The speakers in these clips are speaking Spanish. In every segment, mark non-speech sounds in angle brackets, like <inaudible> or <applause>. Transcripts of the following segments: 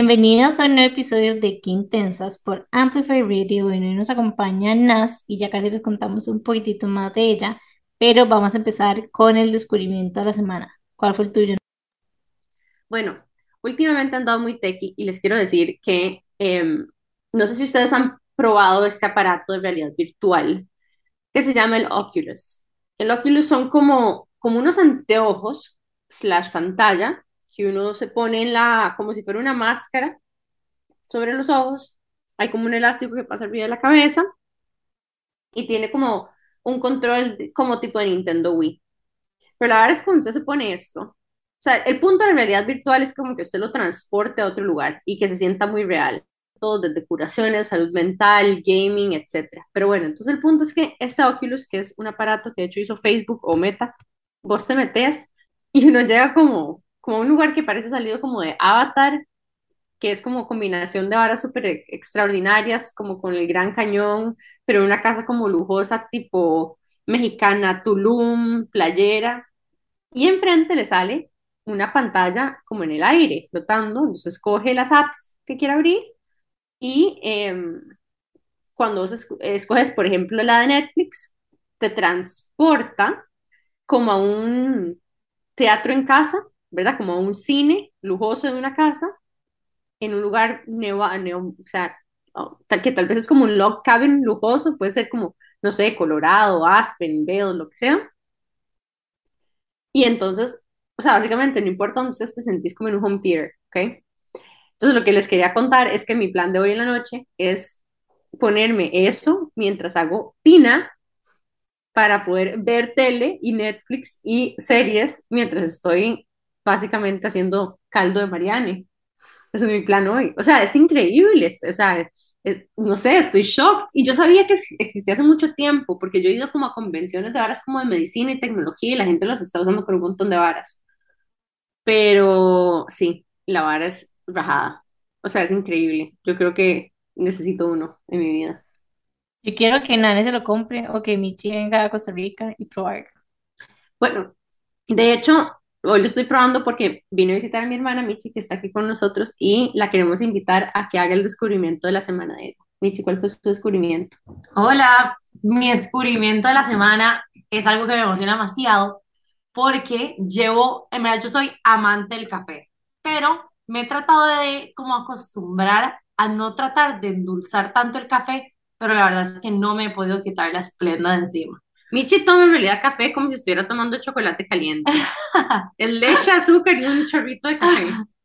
Bienvenidos a un nuevo episodio de Quintensas por Amplify Radio. Bueno, hoy nos acompaña Nas y ya casi les contamos un poquitito más de ella, pero vamos a empezar con el descubrimiento de la semana. ¿Cuál fue el tuyo? Bueno, últimamente han muy techy y les quiero decir que em, no sé si ustedes han probado este aparato de realidad virtual que se llama el Oculus. El Oculus son como, como unos anteojos slash pantalla que uno se pone en la, como si fuera una máscara sobre los ojos. Hay como un elástico que pasa arriba de la cabeza y tiene como un control como tipo de Nintendo Wii. Pero la verdad es que cuando usted se pone esto, o sea, el punto de la realidad virtual es como que usted lo transporte a otro lugar y que se sienta muy real. Todo desde curaciones, salud mental, gaming, etc. Pero bueno, entonces el punto es que este Oculus, que es un aparato que de hecho hizo Facebook o Meta, vos te metes y uno llega como, como un lugar que parece salido como de Avatar, que es como combinación de varas súper extraordinarias, como con el Gran Cañón, pero una casa como lujosa, tipo mexicana, Tulum, playera, y enfrente le sale una pantalla como en el aire, flotando, entonces escoge las apps que quiera abrir y em, cuando vos escoges, por ejemplo, la de Netflix, te transporta como a un teatro en casa, ¿verdad? Como un cine lujoso de una casa, en un lugar neo, neo o sea, que tal vez es como un log cabin lujoso, puede ser como, no sé, Colorado, Aspen, Vail, lo que sea. Y entonces, o sea, básicamente no importa dónde estés, te sentís como en un home theater, ¿ok? Entonces lo que les quería contar es que mi plan de hoy en la noche es ponerme eso mientras hago tina para poder ver tele y Netflix y series mientras estoy básicamente haciendo caldo de Mariane. Ese es mi plan hoy. O sea, es increíble. O sea, no sé, estoy shocked. Y yo sabía que existía hace mucho tiempo, porque yo he ido como a convenciones de varas como de medicina y tecnología y la gente los está usando por un montón de varas. Pero sí, la vara es rajada. O sea, es increíble. Yo creo que necesito uno en mi vida. Yo quiero que Nane se lo compre o que Michi venga a Costa Rica y probarlo. Bueno, de hecho, hoy lo estoy probando porque vino a visitar a mi hermana Michi, que está aquí con nosotros, y la queremos invitar a que haga el descubrimiento de la semana de ella. Michi, ¿cuál fue tu descubrimiento? Hola, mi descubrimiento de la semana es algo que me emociona demasiado porque llevo, en verdad yo soy amante del café, pero me he tratado de como acostumbrar a no tratar de endulzar tanto el café, pero la verdad es que no me he podido quitar la esplenda de encima. Michi toma en realidad café como si estuviera tomando chocolate caliente. <laughs> leche, azúcar y un chorrito de café. <laughs>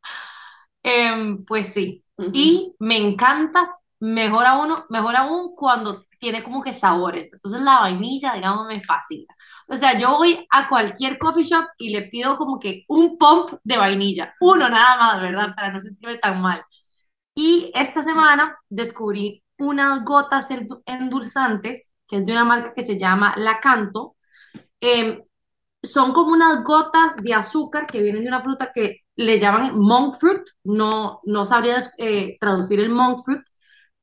Em, pues sí. Y me encanta, mejor aún, mejor aún cuando tiene como que sabores. Entonces la vainilla, digamos, me fascina. O sea, yo voy a cualquier coffee shop y le pido como que un pump de vainilla. Uno nada más, ¿verdad? Para no sentirme tan mal. Y esta semana descubrí unas gotas endulzantes, que es de una marca que se llama Lacanto. Eh, son como unas gotas de azúcar que vienen de una fruta que le llaman monk fruit. No, no sabría eh, traducir el monk fruit,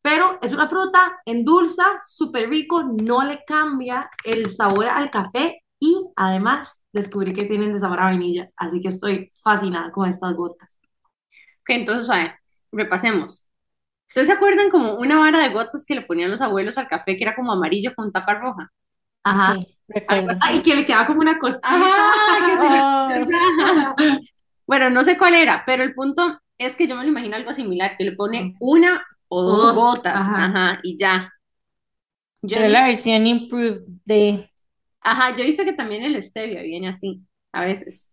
pero es una fruta endulza, súper rico, no le cambia el sabor al café y además descubrí que tienen de sabor a vainilla, así que estoy fascinada con estas gotas. Ok, entonces, a repasemos. ¿Ustedes se acuerdan como una vara de gotas que le ponían los abuelos al café que era como amarillo con tapa roja? Ajá. Sí, y que le quedaba como una cosa. <laughs> bueno, no sé cuál era, pero el punto es que yo me lo imagino algo similar, que le pone una o dos, gotas, ajá. y ya. Yo pero la versión improved de... Ajá, yo hice que también el stevia viene así, a veces.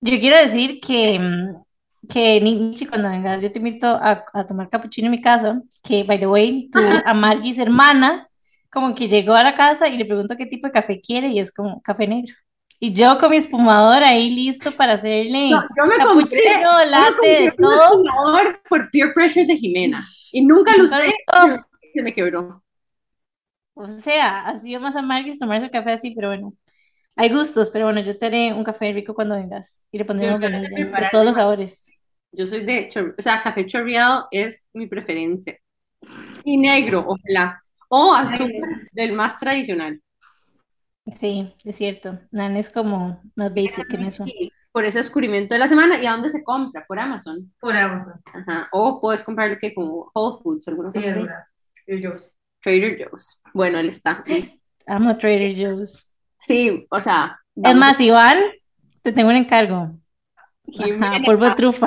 Yo quiero decir que mm, que Nietzsche, cuando vengas, yo te invito a, a, tomar capuchino en mi casa, que, by the way, tu Amargis hermana, como que llegó a la casa y le pregunto qué tipo de café quiere y es como café negro. Y yo con mi espumador ahí listo para hacerle no, yo me capuchino, compré, latte, todo. Un espumador por peer pressure de Jimena y nunca lo usé, se me quebró. O sea, ha sido más amargis tomarse el café así, pero bueno. Hay gustos, pero bueno, yo te haré un café rico cuando vengas y le pondremos de todos los sabores. Yo soy de, o sea, café chorreado es mi preferencia. Y negro, ojalá. O azul, del más tradicional. Sí, es cierto. Nan es como más basic en eso. por ese descubrimiento de la semana. ¿Y a dónde se compra? Por Amazon. Por Amazon. Ajá. O puedes comprarlo que como Whole Foods o alguna Sí, cosa. Trader Joe's. Trader Joe's. Bueno, él está. listo. Amo Trader Joe's. Sí, o sea. Es más, Iván, te tengo un encargo. Ajá, Jimena. polvo de trufa.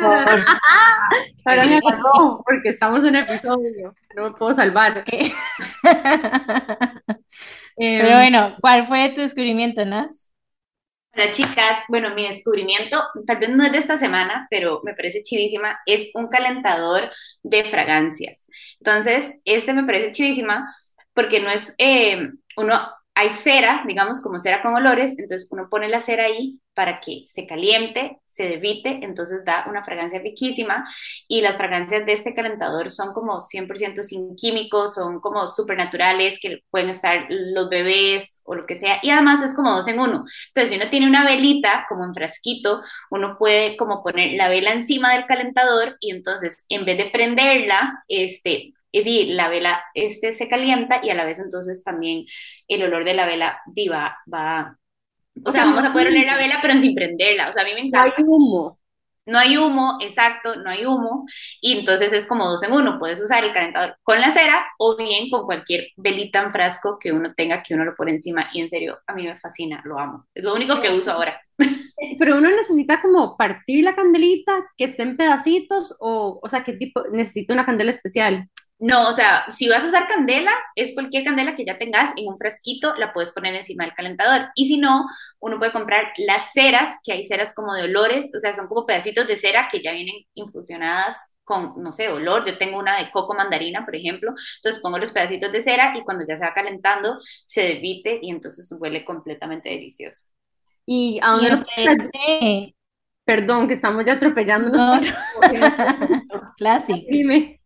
Por- <laughs> Ahora me agarró porque estamos en episodio. No me puedo salvar. Eh, <laughs> Pero bueno, ¿cuál fue tu descubrimiento, Nas? Hola chicas, bueno, mi descubrimiento, tal vez no es de esta semana, pero me parece chivísima, es un calentador de fragancias. Entonces, este me parece chivísima porque no es, eh, uno, hay cera, digamos, como cera con olores, entonces uno pone la cera ahí para que se caliente, se debite, entonces da una fragancia riquísima y las fragancias de este calentador son como 100% sin químicos, son como súper naturales, que pueden estar los bebés o lo que sea, y además es como dos en uno. Entonces, si uno tiene una velita como en frasquito, uno puede como poner la vela encima del calentador y entonces en vez de prenderla, este, y la vela este se calienta y a la vez entonces también el olor de la vela di, va, o sea, vamos a poder oler la vela pero sin prenderla, o sea, a mí me no hay encanta. humo. No hay humo, exacto, no hay humo. Y entonces es como dos en uno. Puedes usar el calentador con la cera o bien con cualquier velita en frasco que uno tenga, que uno lo pone encima. Y en serio, a mí me fascina, lo amo. Es lo único que uso ahora. <laughs> Pero uno necesita como partir la candelita, que esté en pedacitos, o, o sea, ¿qué tipo? Necesita una candela especial. No, o sea, si vas a usar candela, es cualquier candela que ya tengas en un frasquito, la puedes poner encima del calentador. Y si no, uno puede comprar las ceras, que hay ceras como de olores, o sea, son como pedacitos de cera que ya vienen infusionadas con, no sé, olor. Yo tengo una de coco mandarina, por ejemplo. Entonces pongo los pedacitos de cera y cuando ya se va calentando, se debite y entonces huele completamente delicioso. ¿Y a dónde lo puedes Perdón, que estamos ya atropellándonos. No, <laughs> Classic. Dime.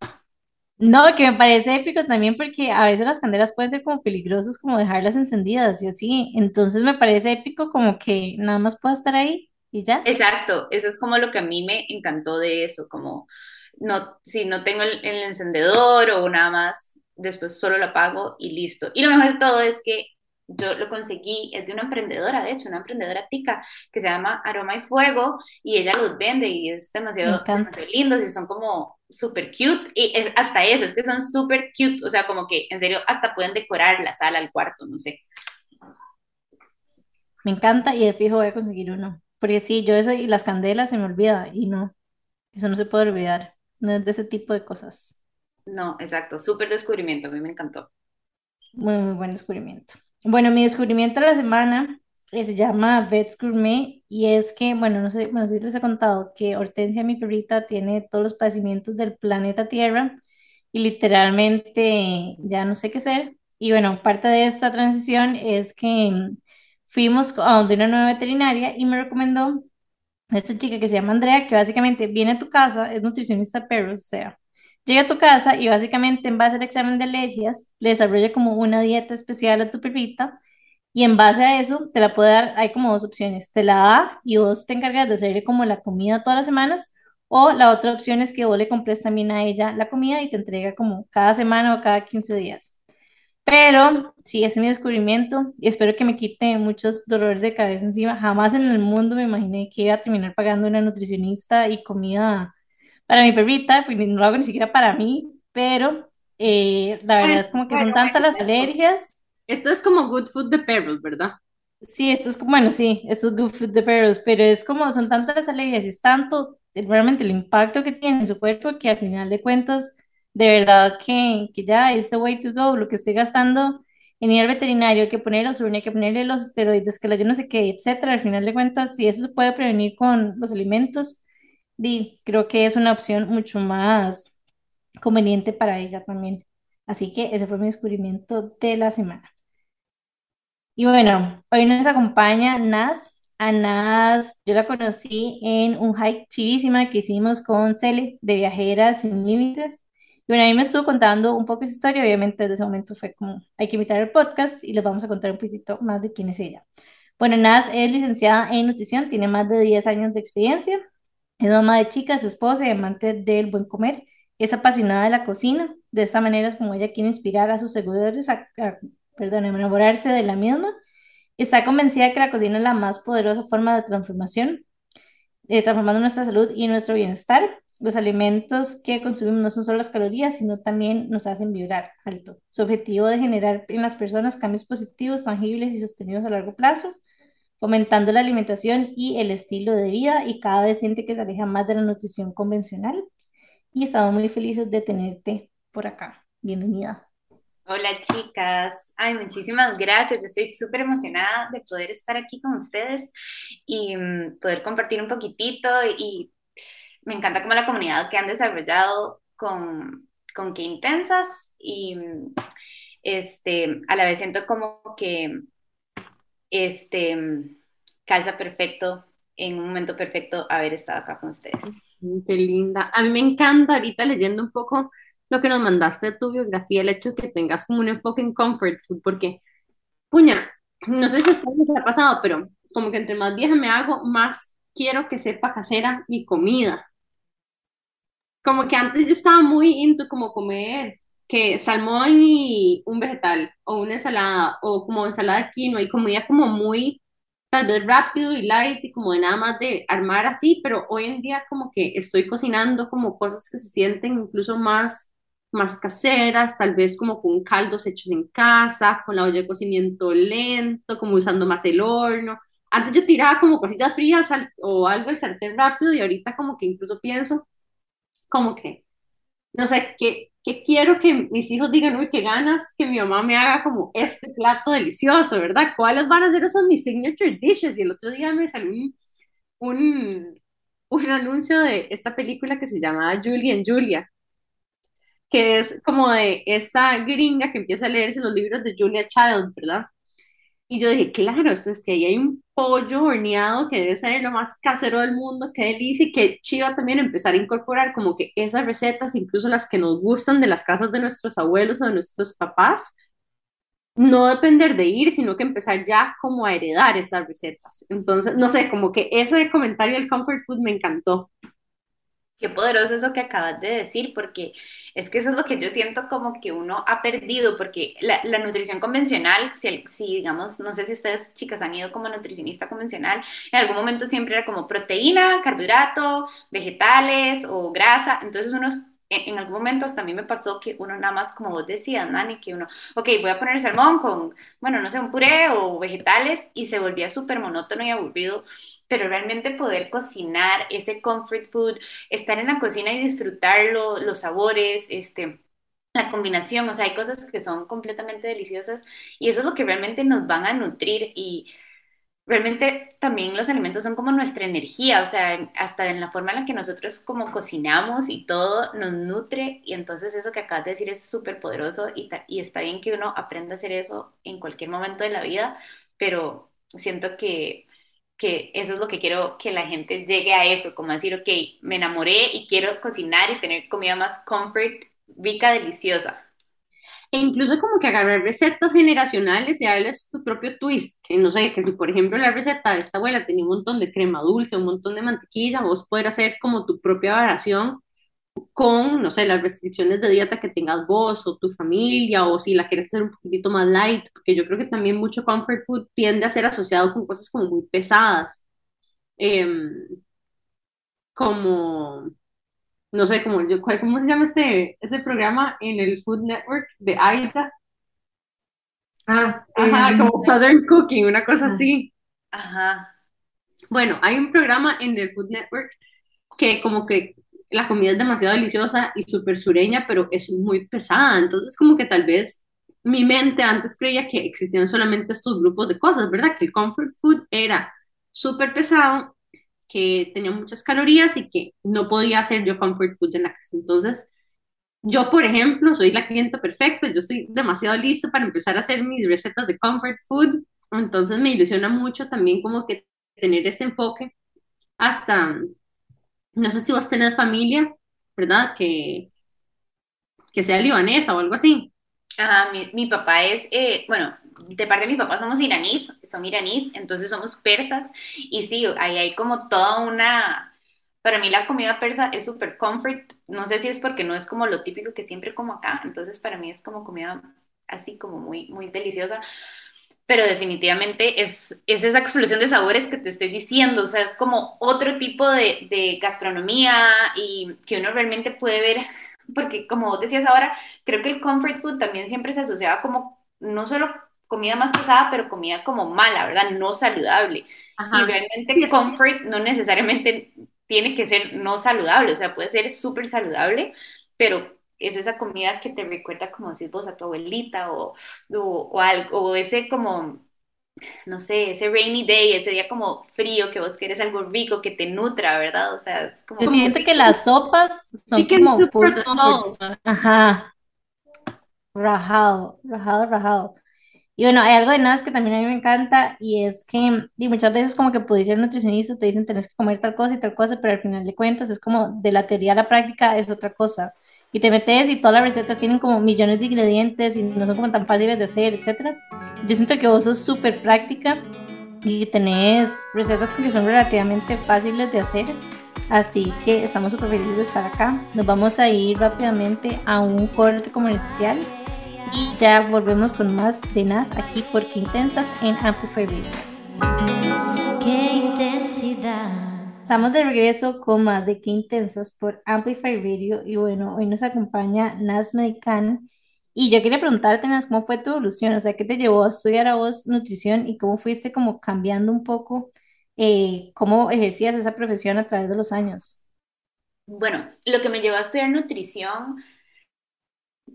No, que me parece épico también porque a veces las candelas pueden ser como peligrosos, como dejarlas encendidas y así. Entonces me parece épico como que nada más pueda estar ahí y ya. Exacto, eso es como lo que a mí me encantó de eso, como no, si no tengo el, el encendedor o nada más, después solo lo apago y listo. Y lo mejor de todo es que yo lo conseguí, es de una emprendedora, de hecho, una emprendedora tica que se llama Aroma y Fuego y ella los vende y es demasiado, demasiado lindos y son como súper cute y es- hasta eso, es que son súper cute, o sea, como que en serio hasta pueden decorar la sala, el cuarto, no sé. Me encanta y de fijo voy a conseguir uno. Porque sí, yo eso y las candelas se me olvida y no, eso no se puede olvidar. No es de ese tipo de cosas. No, exacto, súper descubrimiento, a mí me encantó. Muy, muy buen descubrimiento. Bueno, mi descubrimiento de la semana eh, se llama Vets Gourmet y es que, bueno, no sé, bueno, sí les he contado que Hortensia, mi perrita, tiene todos los padecimientos del planeta Tierra y literalmente ya no sé qué hacer. Y bueno, parte de esta transición es que fuimos a donde una nueva veterinaria y me recomendó a esta chica que se llama Andrea, que básicamente viene a tu casa, es nutricionista de perros, o sea, llega a tu casa y básicamente en base al examen de alergias le desarrolla como una dieta especial a tu perrita y en base a eso te la puede dar, hay como dos opciones, te la da y vos te encargas de hacerle como la comida todas las semanas o la otra opción es que vos le compres también a ella la comida y te entrega como cada semana o cada 15 días. Pero sí, ese es mi descubrimiento y espero que me quite muchos dolores de cabeza encima. Jamás en el mundo me imaginé que iba a terminar pagando una nutricionista y comida para mi perrita, porque no lo hago ni siquiera para mí, pero eh, la verdad es como que son tantas las alergias. Esto es como good food de perros, ¿verdad? Sí, esto es como, bueno, sí, esto es good food de perros, pero es como son tantas las alergias y es tanto eh, realmente el impacto que tiene en su cuerpo que al final de cuentas, de verdad que, que ya es the way to go, lo que estoy gastando en ir al veterinario, que poner los urina, que ponerle los esteroides, que la yo no sé qué, etcétera, al final de cuentas, si eso se puede prevenir con los alimentos, di, creo que es una opción mucho más conveniente para ella también. Así que ese fue mi descubrimiento de la semana. Y bueno, hoy nos acompaña Naz. A Naz, yo la conocí en un hike chivísima que hicimos con Cele de Viajeras Sin Límites. Y bueno, a mí me estuvo contando un poco su historia. Obviamente, desde ese momento fue como, hay que invitar al podcast y les vamos a contar un poquito más de quién es ella. Bueno, Naz es licenciada en nutrición, tiene más de 10 años de experiencia. Es mamá de chicas, esposa y amante del buen comer. Es apasionada de la cocina. De esta manera es como ella quiere inspirar a sus seguidores a, perdón, enamorarse de la misma. Está convencida que la cocina es la más poderosa forma de transformación, eh, transformando nuestra salud y nuestro bienestar. Los alimentos que consumimos no son solo las calorías, sino también nos hacen vibrar alto. Su objetivo de generar en las personas cambios positivos, tangibles y sostenidos a largo plazo, fomentando la alimentación y el estilo de vida y cada vez siente que se aleja más de la nutrición convencional. Y estamos muy felices de tenerte por acá. Bienvenida. Hola chicas, ay muchísimas gracias, yo estoy súper emocionada de poder estar aquí con ustedes y mm, poder compartir un poquitito y me encanta como la comunidad que han desarrollado con, con Qué Intensas y mm, este, a la vez siento como que este, calza perfecto en un momento perfecto haber estado acá con ustedes. Qué linda. A mí me encanta ahorita leyendo un poco lo que nos mandaste de tu biografía, el hecho de que tengas como un enfoque en comfort food, porque, puña, no sé si a ustedes les ha pasado, pero como que entre más vieja me hago, más quiero que sepa casera mi comida. Como que antes yo estaba muy into como comer que salmón y un vegetal, o una ensalada, o como ensalada quinoa, y comida como muy, tal vez rápido y light, y como de nada más de armar así, pero hoy en día como que estoy cocinando como cosas que se sienten incluso más más caseras, tal vez como con caldos hechos en casa, con la olla de cocimiento lento, como usando más el horno. Antes yo tiraba como cositas frías o algo el sartén rápido y ahorita como que incluso pienso como que, no sé, que, que quiero que mis hijos digan, uy, qué ganas que mi mamá me haga como este plato delicioso, ¿verdad? ¿Cuáles van a ser esos mis signature dishes? Y el otro día me salió un, un, un anuncio de esta película que se llamaba Julie and Julia, que es como de esa gringa que empieza a leerse los libros de Julia Child, ¿verdad? Y yo dije, claro, esto es que ahí hay un pollo horneado que debe ser lo más casero del mundo, qué delicia, y qué chido también empezar a incorporar como que esas recetas, incluso las que nos gustan de las casas de nuestros abuelos o de nuestros papás, no depender de ir, sino que empezar ya como a heredar esas recetas. Entonces, no sé, como que ese comentario del comfort food me encantó. Qué poderoso eso que acabas de decir, porque es que eso es lo que yo siento como que uno ha perdido, porque la, la nutrición convencional, si, si, digamos, no sé si ustedes chicas han ido como nutricionista convencional, en algún momento siempre era como proteína, carbohidrato, vegetales o grasa, entonces uno en, algún momento hasta a mí me pasó que uno nada más, como vos decías, Nani, que uno, ok, voy a poner salmón con, bueno, no sé, un puré o vegetales y se volvía súper monótono y aburrido, pero realmente poder cocinar ese comfort food, estar en la cocina y disfrutarlo, los sabores, este la combinación, o sea, hay cosas que son completamente deliciosas y eso es lo que realmente nos van a nutrir y realmente también los alimentos son como nuestra energía, o sea, hasta en la forma en la que nosotros como cocinamos y todo nos nutre y entonces eso que acabas de decir es súper poderoso y, y está bien que uno aprenda a hacer eso en cualquier momento de la vida, pero siento que, que eso es lo que quiero que la gente llegue a eso, como decir, ok, me enamoré y quiero cocinar y tener comida más comfort, rica, deliciosa. E incluso como que agarrar recetas generacionales y darles tu propio twist, que no sé, que si por ejemplo la receta de esta abuela tenía un montón de crema dulce, un montón de mantequilla, vos poder hacer como tu propia variación con, no sé, las restricciones de dieta que tengas vos o tu familia, o si la quieres hacer un poquitito más light, porque yo creo que también mucho comfort food tiende a ser asociado con cosas como muy pesadas, em, como no sé, cómo, yo, ¿cómo se llama este, ese programa en el Food Network de Aida? Ah, Ajá, em, como Southern Cooking, una cosa así. Ajá. Bueno, hay un programa en el Food Network que como que la comida es demasiado deliciosa y súper sureña, pero es muy pesada. Entonces, como que tal vez mi mente antes creía que existían solamente estos grupos de cosas, ¿verdad? Que el comfort food era súper pesado que tenía muchas calorías y que no podía hacer yo comfort food en la casa. Entonces, yo, por ejemplo, soy la clienta perfecta, yo soy demasiado lista para empezar a hacer mis recetas de comfort food, entonces me ilusiona mucho también como que tener ese enfoque hasta, no sé si vos tenés familia, ¿verdad? Que, que sea libanesa o algo así. Ajá, mi, papá es, eh, bueno, de parte de mi papá somos iraníes, son iraníes, entonces somos persas, y sí, ahí hay como toda una, para mí la comida persa es súper comfort, no sé si es porque no es como lo típico que siempre como acá, entonces para mí es como comida así como muy, muy deliciosa, pero definitivamente es, es esa explosión de sabores que te estoy diciendo, o sea, es como otro tipo de, de gastronomía y que uno realmente puede ver, <laughs> porque como vos decías ahora, creo que el comfort food también siempre se asociaba como no solo comida más pesada, pero comida como mala, ¿verdad? No saludable. Y realmente comfort no necesariamente tiene que ser no saludable, o sea, puede ser súper saludable, pero es esa comida que te recuerda, como decís vos, a tu abuelita o, o, algo, o ese como, no sé, ese rainy day, ese día como frío, que vos quieres algo rico, que te nutra, ¿verdad? O sea, es como... Yo siento que las sopas son como full Ajá. Rajado, rajado, rajado. Y bueno, hay algo de nada que también a mí me encanta y es que y muchas veces como que puedes ser nutricionista, te dicen tenés que comer tal cosa y tal cosa, pero al final de cuentas es como de la teoría a la práctica es otra cosa. Y te metes y todas las recetas tienen como millones de ingredientes y no son como tan fáciles de hacer, etc. Yo siento que vos sos súper práctica y tenés recetas que son relativamente fáciles de hacer. Así que estamos súper felices de estar acá. Nos vamos a ir rápidamente a un corte comercial y ya volvemos con más de NAS aquí por Qué Intensas en Amplify. Qué intensidad. Estamos de regreso con más de Qué Intensas por Amplify Radio y bueno, hoy nos acompaña Nas Medican y yo quería preguntarte, Nas, ¿cómo fue tu evolución? O sea, ¿qué te llevó a estudiar a vos nutrición y cómo fuiste como cambiando un poco eh, cómo ejercías esa profesión a través de los años? Bueno, lo que me llevó a estudiar nutrición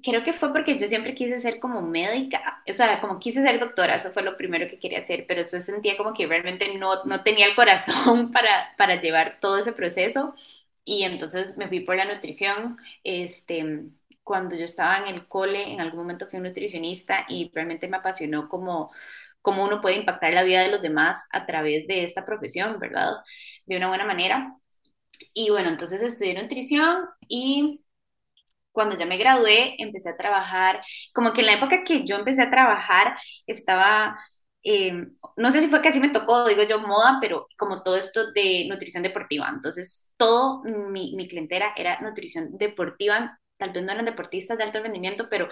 creo que fue porque yo siempre quise ser como médica, o sea, como quise ser doctora, eso fue lo primero que quería hacer, pero después sentía como que realmente no, no tenía el corazón <laughs> para, para llevar todo ese proceso y entonces me fui por la nutrición, este, cuando yo estaba en el cole, en algún momento fui nutricionista y realmente me apasionó como cómo uno puede impactar la vida de los demás a través de esta profesión, ¿verdad? De una buena manera. Y bueno, entonces estudié nutrición y cuando ya me gradué, empecé a trabajar, como que en la época que yo empecé a trabajar, estaba, em, no sé si fue que así me tocó, digo yo, moda, pero como todo esto de nutrición deportiva. Entonces, todo mi, mi clientela era nutrición deportiva, tal vez no eran deportistas de alto rendimiento, pero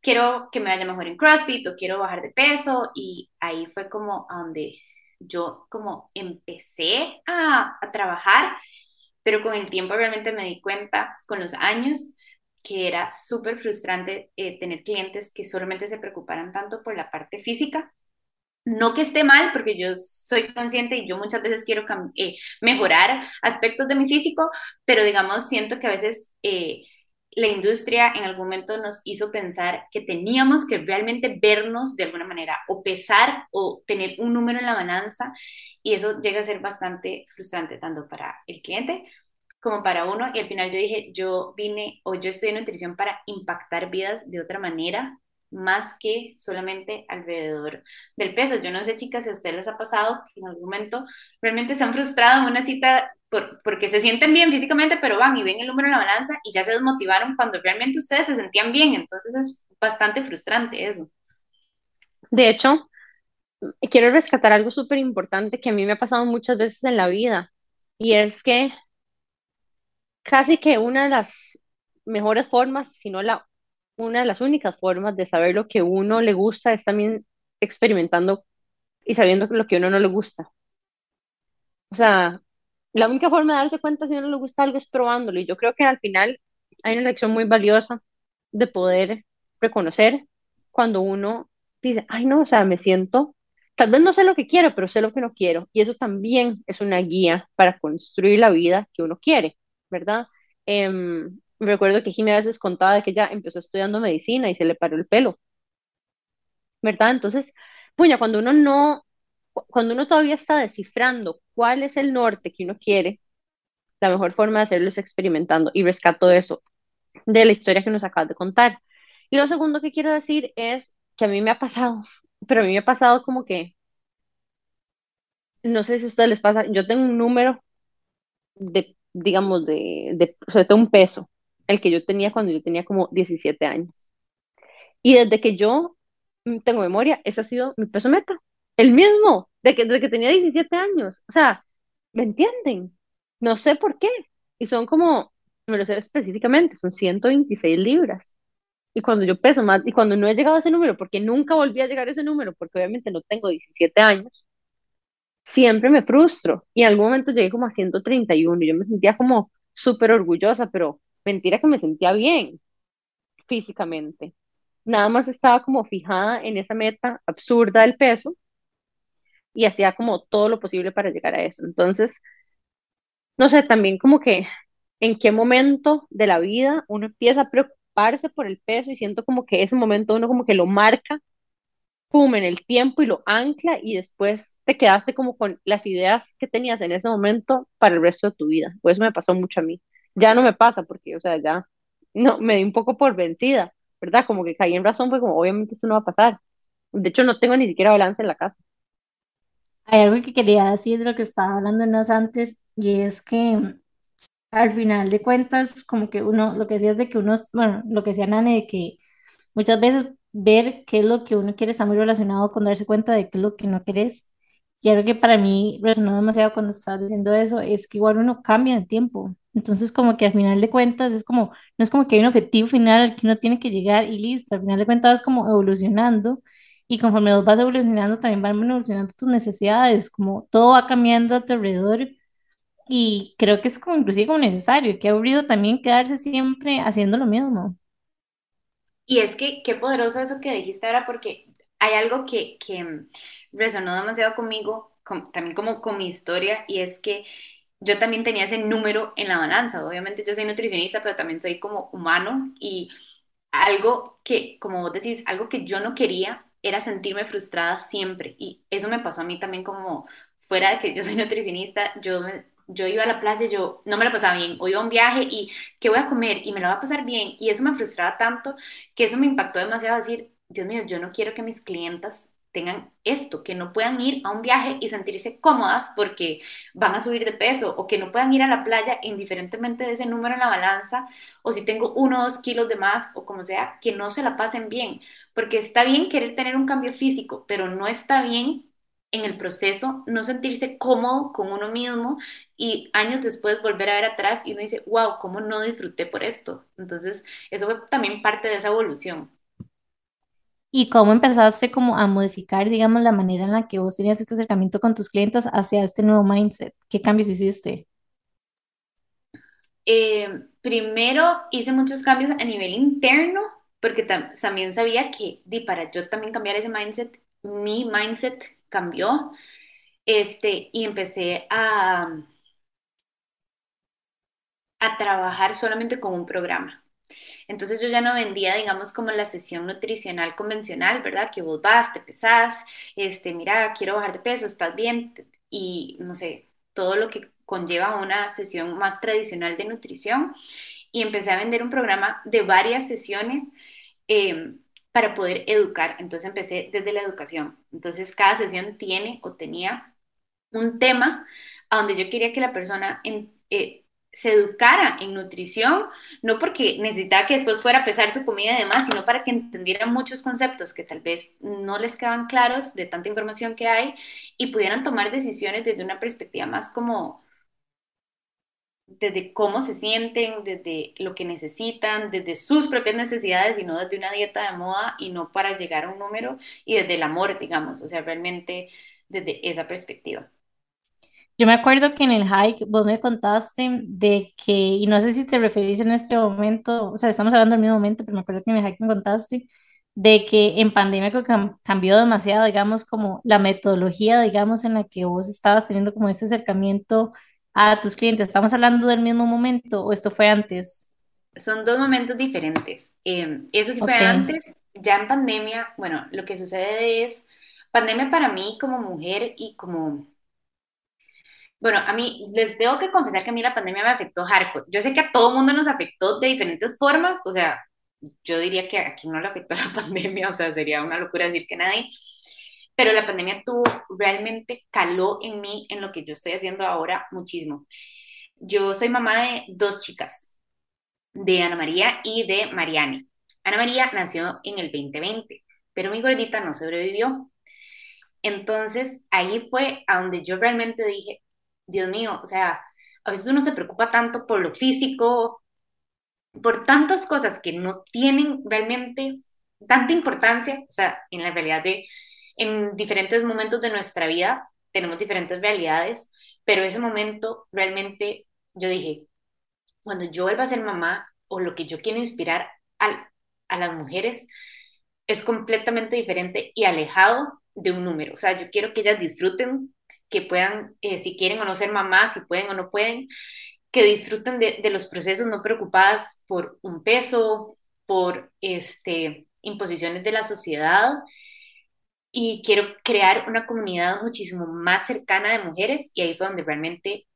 quiero que me vaya mejor en CrossFit o quiero bajar de peso. Y ahí fue como donde yo como empecé a, a trabajar, pero con el tiempo realmente me di cuenta, con los años, que era súper frustrante eh, tener clientes que solamente se preocuparan tanto por la parte física. No que esté mal, porque yo soy consciente y yo muchas veces quiero eh, mejorar aspectos de mi físico, pero digamos, siento que a veces eh, la industria en algún momento nos hizo pensar que teníamos que realmente vernos de alguna manera o pesar o tener un número en la balanza y eso llega a ser bastante frustrante tanto para el cliente como para uno y al final yo dije, yo vine o yo estoy en nutrición para impactar vidas de otra manera, más que solamente alrededor del peso. Yo no sé, chicas, si a ustedes les ha pasado que en algún momento realmente se han frustrado en una cita por, porque se sienten bien físicamente, pero van y ven el número en la balanza y ya se desmotivaron cuando realmente ustedes se sentían bien. Entonces es bastante frustrante eso. De hecho, quiero rescatar algo súper importante que a mí me ha pasado muchas veces en la vida y es que casi que una de las mejores formas, si no la, una de las únicas formas de saber lo que uno le gusta es también experimentando y sabiendo lo que uno no le gusta. O sea, la única forma de darse cuenta si uno le gusta algo es probándolo. Y yo creo que al final hay una lección muy valiosa de poder reconocer cuando uno dice, ay no, o sea, me siento, tal vez no sé lo que quiero, pero sé lo que no quiero. Y eso también es una guía para construir la vida que uno quiere. ¿Verdad? Em, recuerdo que Jimmy a veces contaba de que ella empezó estudiando medicina y se le paró el pelo, ¿verdad? Entonces, puña, cuando uno no, cuando uno todavía está descifrando cuál es el norte que uno quiere, la mejor forma de hacerlo es experimentando y rescato eso de la historia que nos acabas de contar. Y lo segundo que quiero decir es que a mí me ha pasado, <laughs> pero a mí me ha pasado como que, no sé si a ustedes les pasa, yo tengo un número de digamos, de, de sobre todo un peso, el que yo tenía cuando yo tenía como 17 años. Y desde que yo tengo memoria, ese ha sido mi peso meta, el mismo, de que, desde que tenía 17 años. O sea, ¿me entienden? No sé por qué. Y son como, no lo sé específicamente, son 126 libras. y cuando yo peso más, y cuando no he llegado a ese número, porque nunca volví a llegar a ese número, porque obviamente no tengo 17 años, siempre me frustro. Y en algún momento llegué como a 131 y yo me sentía como súper orgullosa, pero mentira que me sentía bien físicamente. Nada más estaba como fijada en esa meta absurda del peso y hacía como todo lo posible para llegar a eso. Entonces, no sé, también como que en qué momento de la vida uno empieza a preocuparse por el peso y siento como que ese momento uno como que lo marca, pum, en el tiempo y lo ancla y después te quedaste como con las ideas que tenías en ese momento para el resto de tu vida. Pues eso me pasó mucho a mí. Ya no me pasa porque, o sea, ya no, me di un poco por vencida, ¿verdad? Como que caí en razón, fue como, obviamente esto no va a pasar. De hecho, no tengo ni siquiera balance en la casa. Hay algo que quería decir de lo que estaba hablando unas antes, y es que al final de cuentas, como que uno, lo que decía es de que uno, bueno, lo que decía Nane, de que muchas veces ver qué es lo que uno quiere está muy relacionado con darse cuenta de qué es lo que no querés. Y algo que para mí resonó demasiado cuando estabas diciendo eso es que igual uno cambia el tiempo. Entonces, como que al final de cuentas es como, no es como que hay un objetivo final al que uno tiene que llegar y listo. Al final de cuentas es como evolucionando y conforme vos vas evolucionando también van evolucionando tus necesidades, como todo va cambiando a tu alrededor y creo que es como inclusive como necesario, que aburrido también quedarse siempre haciendo lo mismo. Y es que qué poderoso eso que dijiste ahora, porque hay algo que, que resonó demasiado conmigo, también como con mi historia, y es que yo también tenía ese número en la balanza. Obviamente yo soy nutricionista, pero también soy como humano y algo que, como vos decís, algo que yo no quería era sentirme frustrada siempre. Y eso me pasó a mí también como fuera de que yo soy nutricionista, yo yo iba a la playa, yo no me la pasaba bien, o iba a un viaje y ¿qué voy a comer? Y me la va a pasar bien. Y eso me frustraba tanto que eso me impactó demasiado decir, Dios mío, yo no quiero que mis clientas tengan esto, que no puedan ir a un viaje y sentirse cómodas porque van a subir de peso o que no puedan ir a la playa indiferentemente de ese número en la balanza o si tengo uno o dos kilos de más o como sea, que no se la pasen bien, porque está bien querer tener un cambio físico, pero no está bien en el proceso no sentirse cómodo con uno mismo y años después volver a ver atrás y uno dice, wow, ¿cómo no disfruté por esto? Entonces, eso fue también parte de esa evolución. ¿Y cómo empezaste como a modificar, digamos, la manera en la que vos tenías este acercamiento con tus clientes hacia este nuevo mindset? ¿Qué cambios hiciste? Eh, primero hice muchos cambios a nivel interno, porque también sabía que para yo también cambiar ese mindset, mi mindset cambió, este, y empecé a, a trabajar solamente con un programa. Entonces yo ya no vendía, digamos, como la sesión nutricional convencional, ¿verdad? Que vos vas, te pesás, este, mira, quiero bajar de peso, estás bien, y no sé, todo lo que conlleva una sesión más tradicional de nutrición. Y empecé a vender un programa de varias sesiones em, para poder educar. Entonces empecé desde la educación. Entonces cada sesión tiene o tenía un tema a donde yo quería que la persona eh, se educara en nutrición, no porque necesitaba que después fuera a pesar su comida y demás, sino para que entendiera muchos conceptos que tal vez no les quedaban claros de tanta información que hay y pudieran tomar decisiones desde una perspectiva más como desde cómo se sienten, desde lo que necesitan, desde sus propias necesidades y no desde una dieta de moda y no para llegar a un número y desde el amor, digamos, o sea, realmente desde esa perspectiva. Yo me acuerdo que en el hike vos me contaste de que, y no sé si te referís en este momento, o sea, estamos hablando del mismo momento, pero me acuerdo que en el hike me contaste de que en pandemia cambió demasiado, digamos, como la metodología, digamos, en la que vos estabas teniendo como ese acercamiento a tus clientes. ¿Estamos hablando del mismo momento o esto fue antes? Son dos momentos diferentes. Eh, eso sí fue antes, ya en pandemia, bueno, lo que sucede es, pandemia para mí como mujer y como bueno, a mí les tengo que confesar que a mí la pandemia me afectó hardcore. Yo sé que a todo mundo nos afectó de diferentes formas, o sea, yo diría que a quien no le afectó <laughs> la pandemia, o sea, sería una locura decir que nadie, pero la pandemia tuvo, realmente caló en mí, en lo que yo estoy haciendo ahora, muchísimo. Yo soy mamá de dos chicas, de Ana María y de Mariani. Ana María nació en el 2020, pero mi gordita no sobrevivió. Entonces ahí fue a donde yo realmente dije, Dios mío, o sea, a veces uno se preocupa tanto por lo físico, por tantas cosas que no tienen realmente tanta importancia, o sea, en la realidad de, en diferentes momentos de nuestra vida tenemos diferentes realidades, pero ese momento realmente yo dije, cuando yo vuelva a ser mamá o lo que yo quiero inspirar a, a las mujeres es completamente diferente y alejado de un número. O sea, yo quiero que ellas disfruten, que puedan, eh, si quieren o no ser mamás, si pueden o no pueden, que disfruten de, de, los procesos no preocupadas por un peso, por este, imposiciones de la sociedad. Y quiero crear una comunidad muchísimo más cercana de mujeres y ahí fue donde realmente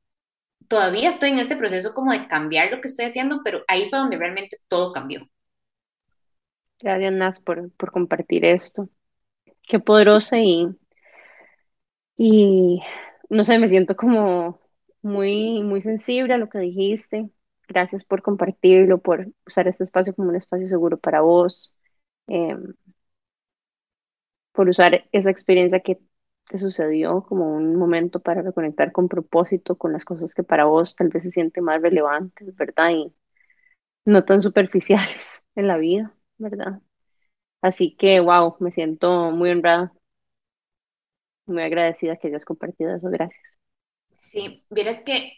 todavía estoy en este proceso como de cambiar lo que estoy haciendo, pero ahí fue donde realmente todo cambió. Gracias, Nas, por, por compartir esto. Qué poderosa y, y no sé, me siento como muy, muy sensible a lo que dijiste. Gracias por compartirlo, por usar este espacio como un espacio seguro para vos, eh, por usar esa experiencia que te sucedió como un momento para reconectar con propósito, con las cosas que para vos tal vez se sienten más relevantes, ¿verdad? Y no tan <laughs> superficiales en la vida, ¿verdad? Así que, wow, me siento muy honrada, muy agradecida que hayas compartido eso, gracias. Sí, vieras que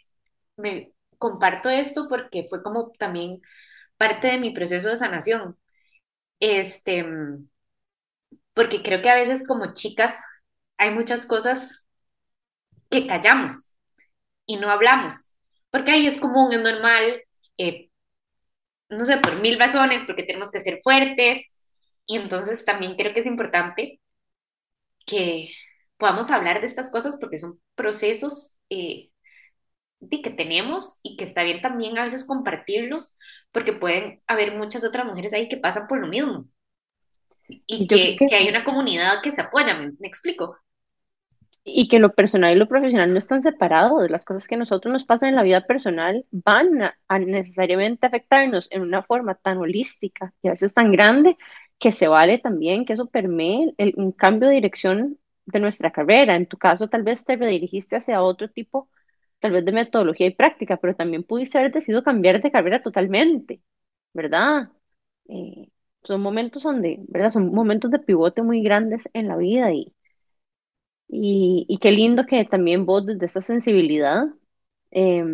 me comparto esto porque fue como también parte de mi proceso de sanación. Este, porque creo que a veces como chicas hay muchas cosas que callamos y no hablamos, porque ahí es común, es normal, eh, no sé, por mil razones, porque tenemos que ser fuertes, y entonces también creo que es importante que podamos hablar de estas cosas porque son procesos eh, que tenemos y que está bien también a veces compartirlos porque pueden haber muchas otras mujeres ahí que pasan por lo mismo y que, que... que, hay una comunidad que se apoya, ¿me, me explico? y que lo personal y lo profesional no están separados. Las cosas que a nosotros nos pasan en la vida personal van a, a, necesariamente afectarnos en una forma tan holística y a veces tan grande que se vale también que eso permee el, un cambio de dirección de nuestra carrera. En tu caso, tal vez te redirigiste hacia otro tipo, tal vez de metodología y práctica, pero también pudiste haber decidido cambiar de carrera totalmente, ¿verdad? Eh, son momentos donde, ¿verdad? Son momentos de pivote muy grandes en la vida y, y, y qué lindo que también vos desde esa sensibilidad eh,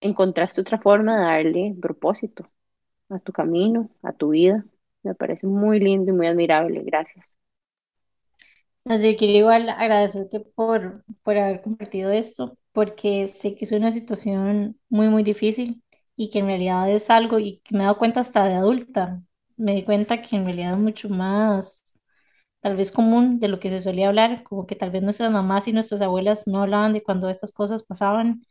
encontraste otra forma de darle propósito a tu camino, a tu vida. Me parece muy lindo y muy admirable. Gracias. Yo quiero igual agradecerte por, por haber compartido esto, porque sé que es una situación muy, muy difícil y que en realidad es algo y que me he dado cuenta hasta de adulta. Me di cuenta que en realidad es mucho más, tal vez común de lo que se solía hablar, como que tal vez nuestras mamás y nuestras abuelas no hablaban de cuando estas cosas pasaban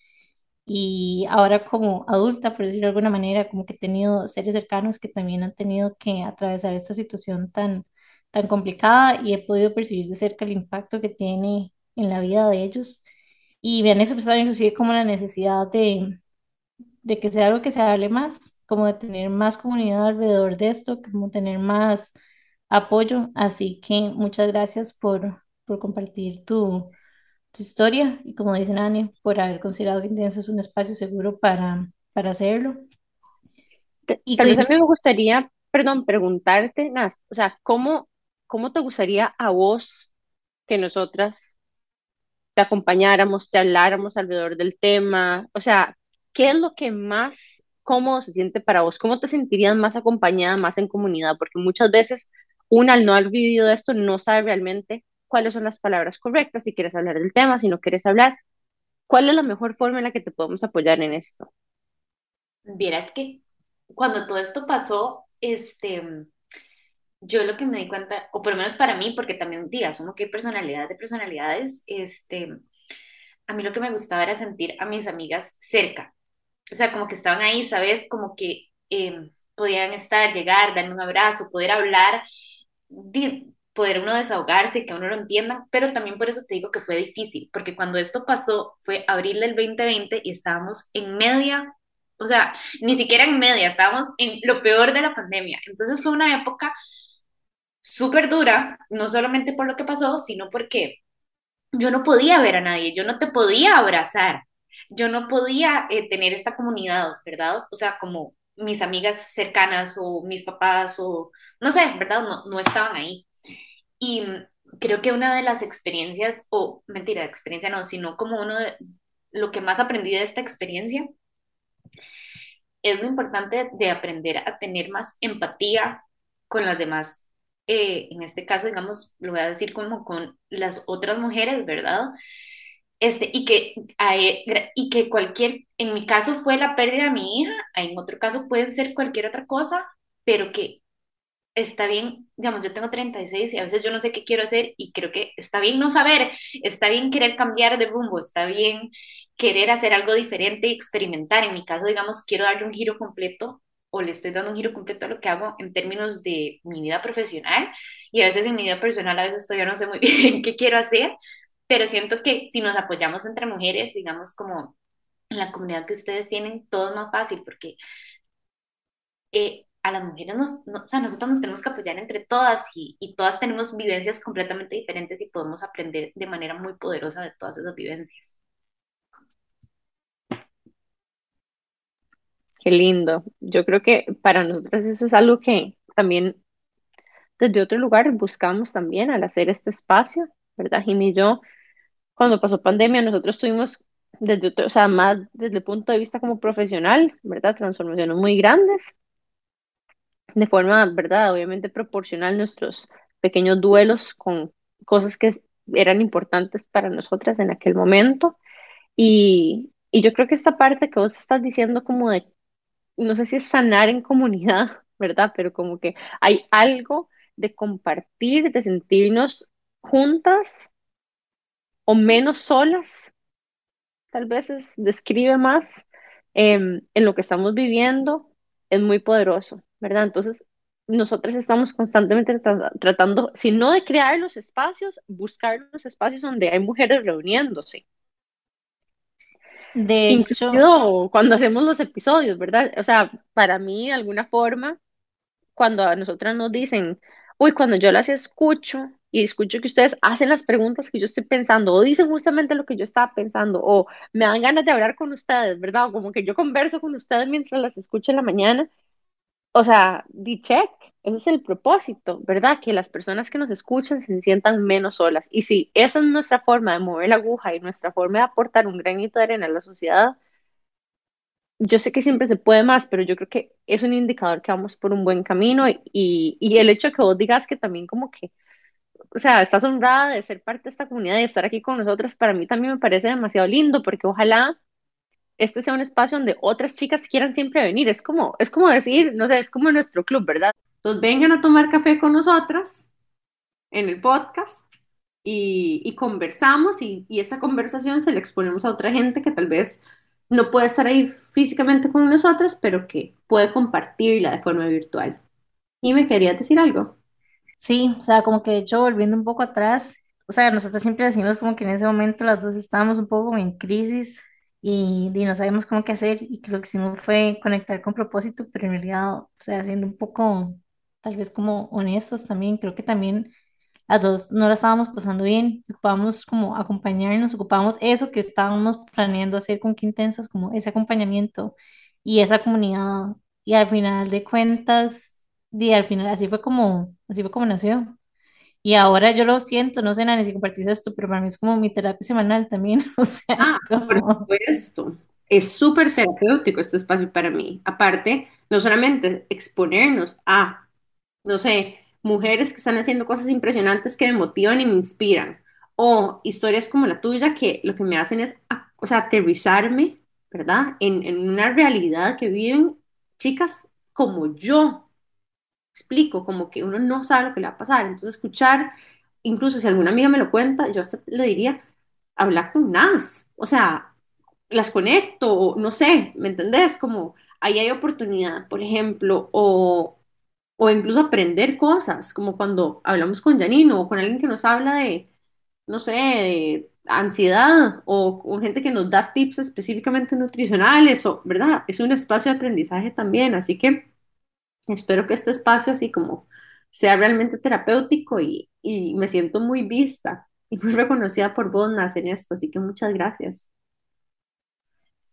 y ahora como adulta, por decirlo de alguna manera, como que he tenido seres cercanos que también han tenido que atravesar esta situación tan, tan complicada y he podido percibir de cerca el impacto que tiene en la vida de ellos. Y me han expresado inclusive como la necesidad de, de que sea algo que se hable más, como de tener más comunidad alrededor de esto, como tener más apoyo. Así que muchas gracias por, por compartir tu, tu historia y como dice Nani, por haber considerado que tienes un espacio seguro para, para hacerlo. Y Tal vez a mí me gustaría, perdón, preguntarte, Nas, o sea, ¿cómo, ¿cómo te gustaría a vos que nosotras te acompañáramos, te habláramos alrededor del tema? O sea, ¿qué es lo que más cómodo se siente para vos? ¿Cómo te sentirías más acompañada, más en comunidad? Porque muchas veces una al no haber vivido esto no sabe realmente cuáles son las palabras correctas, si quieres hablar del tema, si no quieres hablar, cuál es la mejor forma en la que te podemos apoyar en esto. Vieras que cuando todo esto pasó, este, yo lo que me di cuenta, o por lo menos para mí, porque también digas, uno que hay personalidad de personalidades, este, a mí lo que me gustaba era sentir a mis amigas cerca, o sea, como que estaban ahí, ¿sabes? Como que eh, podían estar, llegar, darme un abrazo, poder hablar, poder uno desahogarse que uno lo entienda, pero también por eso te digo que fue difícil, porque cuando esto pasó fue abril del 2020 y estábamos en media, o sea, ni siquiera en media, estábamos en lo peor de la pandemia. Entonces fue una época súper dura, no solamente por lo que pasó, sino porque yo no podía ver a nadie, yo no te podía abrazar, yo no podía eh, tener esta comunidad, ¿verdad? O sea, como mis amigas cercanas o mis papás o no sé, ¿verdad? No, no estaban ahí. Y creo que una de las experiencias, o mentira, experiencia no, sino como uno de lo que más aprendí de esta experiencia es lo importante de aprender a tener más empatía con las demás. Eh, en este caso, digamos, lo voy a decir como con las otras mujeres, ¿verdad? Este, y que, y que cualquier, en mi caso fue la pérdida de mi hija, en otro caso puede ser cualquier otra cosa, pero que está bien, digamos, yo tengo 36 y a veces yo no sé qué quiero hacer y creo que está bien no saber, está bien querer cambiar de rumbo, está bien querer hacer algo diferente y experimentar. En mi caso, digamos, quiero darle un giro completo o le estoy dando un giro completo a lo que hago en términos de mi vida profesional y a veces en mi vida personal a veces todavía no sé muy <laughs> bien qué quiero hacer, pero siento que si nos apoyamos entre mujeres, digamos como en la comunidad que ustedes tienen, todo es más fácil porque eh, a las mujeres nos, o sea, nosotros nos tenemos que apoyar entre todas y, y, todas tenemos vivencias completamente diferentes y podemos aprender de manera muy poderosa de todas esas vivencias. Qué lindo. Yo creo que para nosotros eso es algo que también desde otro lugar buscamos también al hacer este espacio, ¿verdad? Jimmy y yo, cuando pasó pandemia, nosotros tuvimos desde otro, o sea, más desde el punto de vista como profesional, ¿verdad? Transformaciones muy grandes de forma, ¿verdad? Obviamente proporcional nuestros pequeños duelos con cosas que eran importantes para nosotras en aquel momento. Y, y yo creo que esta parte que vos estás diciendo como de, no sé si es sanar en comunidad, <laughs> ¿verdad? Pero como que hay algo de compartir, de sentirnos juntas o menos solas, tal vez describe más em, en lo que estamos viviendo, es muy poderoso. ¿verdad? Entonces, nosotros estamos constantemente tratando, si no de crear los espacios, buscar los espacios donde hay mujeres reuniéndose. De Incluso cuando hacemos los episodios, ¿verdad? O sea, para mí, de alguna forma, cuando a nosotras nos dicen, uy, cuando yo las escucho y escucho que ustedes hacen las preguntas que yo estoy pensando o dicen justamente lo que yo estaba pensando o me dan ganas de hablar con ustedes, ¿verdad? O como que yo converso con ustedes mientras las escucho en la mañana, o sea, di check, ese es el propósito, ¿verdad? Que las personas que nos escuchan se sientan menos solas. Y si esa es nuestra forma de mover la aguja y nuestra forma de aportar un granito de arena a la sociedad, yo sé que siempre se puede más, pero yo creo que es un indicador que vamos por un buen camino y, y el hecho que vos digas que también como que, o sea, estás honrada de ser parte de esta comunidad y estar aquí con nosotras, para mí también me parece demasiado lindo, porque ojalá este sea un espacio donde otras chicas quieran siempre venir. Es como, es como decir, no sé, es como nuestro club, ¿verdad? Entonces vengan a tomar café con nosotras en el podcast y, conversamos y, esta conversación se la exponemos a otra gente que tal vez no puede estar ahí físicamente con nosotras, pero que puede compartirla de forma virtual. ¿Y me querías decir algo? Sí, o sea, como que de hecho, volviendo un poco atrás, o sea, nosotros siempre decimos como que en ese momento las dos estábamos un poco en crisis y, no sabemos cómo qué hacer y que lo que hicimos fue conectar con propósito, pero en realidad, o sea, siendo un poco, tal vez como honestos también, creo que también las dos no la estábamos pasando bien, ocupábamos como acompañarnos, ocupábamos eso que estábamos planeando hacer con Quintensas, como ese acompañamiento y esa comunidad, y al final de cuentas, y al final así fue como, así fue como nació. Y ahora yo lo siento, no sé, Nani, si compartís esto, pero para mí es como mi terapia semanal también. <laughs> O sea, ah, por supuesto. Es súper terapéutico este espacio para mí. Aparte, no solamente exponernos a, no sé, mujeres que están haciendo cosas impresionantes que me motivan y me inspiran, o historias como la tuya que lo que me hacen es, o sea, aterrizarme, ¿verdad? En, en una realidad que viven chicas como yo, explico, como que uno no sabe lo que le va a pasar. Entonces, escuchar, incluso si alguna amiga me lo cuenta, yo hasta le diría, hablar con Nas, o sea, las conecto, no sé, ¿me entendés? Como ahí hay oportunidad, por ejemplo, o, o incluso aprender cosas, como cuando hablamos con Janino o con alguien que nos habla de, no sé, de ansiedad o con gente que nos da tips específicamente nutricionales, o, ¿verdad? Es un espacio de aprendizaje también, así que Espero que este espacio así como sea realmente terapéutico y, me siento muy vista y muy reconocida por vos, Nas, en esto, así que muchas gracias.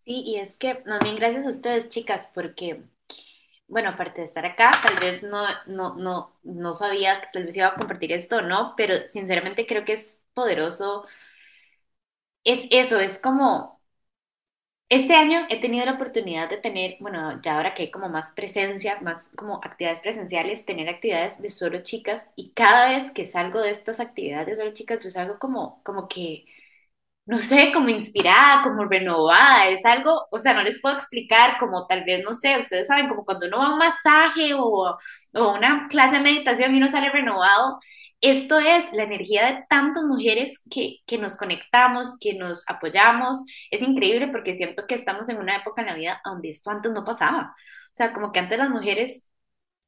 Sí, y es que bien gracias a ustedes, chicas, porque bueno, aparte de estar acá, tal vez no, no, no, no sabía que tal vez iba a compartir esto no, pero sinceramente creo que es poderoso. Es eso, es como, este año he tenido la oportunidad de tener, bueno, ya ahora que hay como más presencia, más como actividades presenciales, tener actividades de solo chicas y cada vez que salgo de estas actividades de solo chicas, yo salgo como, como que no sé, como inspirada, como renovada, es algo, o sea, no les puedo explicar, como tal vez, no sé, ustedes saben, como cuando uno va a un masaje o, o una clase de meditación y uno sale renovado, esto es la energía de tantas mujeres que, que nos conectamos, que nos apoyamos, es increíble porque siento que estamos en una época en la vida donde esto antes no pasaba, o sea, como que antes las mujeres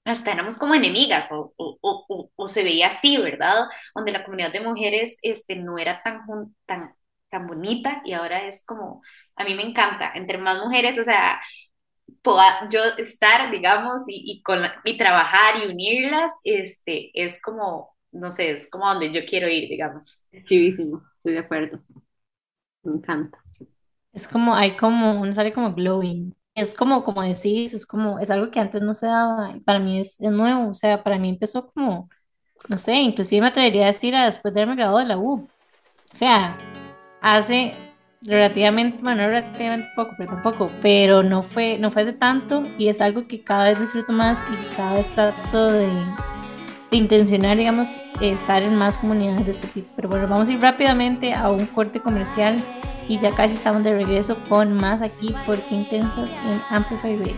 hasta éramos como enemigas o, o, o, o, se veía así, ¿verdad? Donde la comunidad de mujeres este, no era tan, tan tan bonita y ahora es como, a mí me encanta, entre más mujeres, o sea, pueda yo estar, digamos, y, y con y trabajar y unirlas, este, es como, no sé, es como donde yo quiero ir, digamos. Chivísimo, estoy de acuerdo. Me encanta. Es como, hay como, uno sale como glowing. Es como, como decís, es como, es algo que antes no se daba. Para mí es, es nuevo, o sea, para mí empezó como, no sé, inclusive me atrevería a decir a después de haberme graduado de la U. O sea, hace relativamente, bueno, relativamente poco, pero tampoco, pero no fue, no fue hace tanto y es algo que cada vez disfruto más y cada vez trato de, de intencionar, digamos, estar en más comunidades de este tipo. Pero bueno, vamos a ir rápidamente a un corte comercial y ya casi estamos de regreso con más aquí por Qué Intensas en Amplify Radio.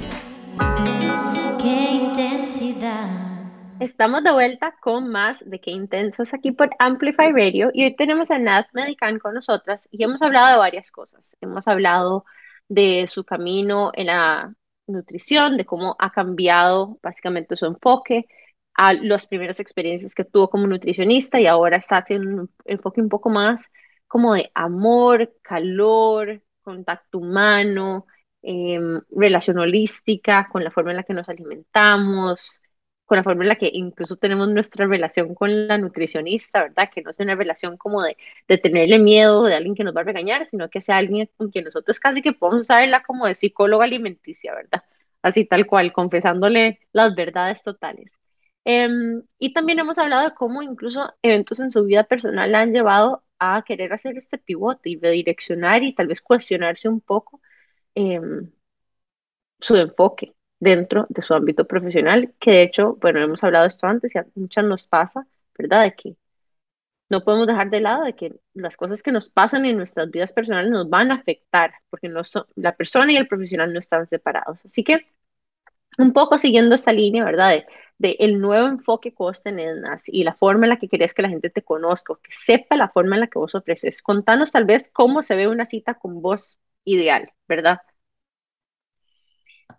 Qué intensidad. Estamos de vuelta con más de Qué Intensas aquí por Amplify Radio y hoy tenemos a Naz Medican con nosotras y hemos hablado de varias cosas. Hemos hablado de su camino en la nutrición, de cómo ha cambiado básicamente su enfoque, a las primeras experiencias que tuvo como nutricionista y ahora está haciendo un enfoque un poco más como de amor, calor, contacto humano, em, relación holística con la forma en la que nos alimentamos con la forma en la que incluso tenemos nuestra relación con la nutricionista, ¿verdad? Que no sea una relación como de, de tenerle miedo de alguien que nos va a regañar, sino que sea alguien con quien nosotros casi que podemos usarla como de psicóloga alimenticia, ¿verdad? Así tal cual, confesándole las verdades totales. Em, y también hemos hablado de cómo incluso eventos en su vida personal la han llevado a querer hacer este pivote y redireccionar y tal vez cuestionarse un poco em, su enfoque dentro de su ámbito profesional, que de hecho, bueno, hemos hablado de esto antes y a muchas nos pasa, ¿verdad? De que no podemos dejar de lado de que las cosas que nos pasan en nuestras vidas personales nos van a afectar, porque no la persona y el profesional no están separados. Así que un poco siguiendo esta línea, ¿verdad? De, el nuevo enfoque que vos tenés y la forma en la que querés que la gente te conozca, que sepa la forma en la que vos ofreces. Contanos tal vez cómo se ve una cita con vos ideal, ¿verdad?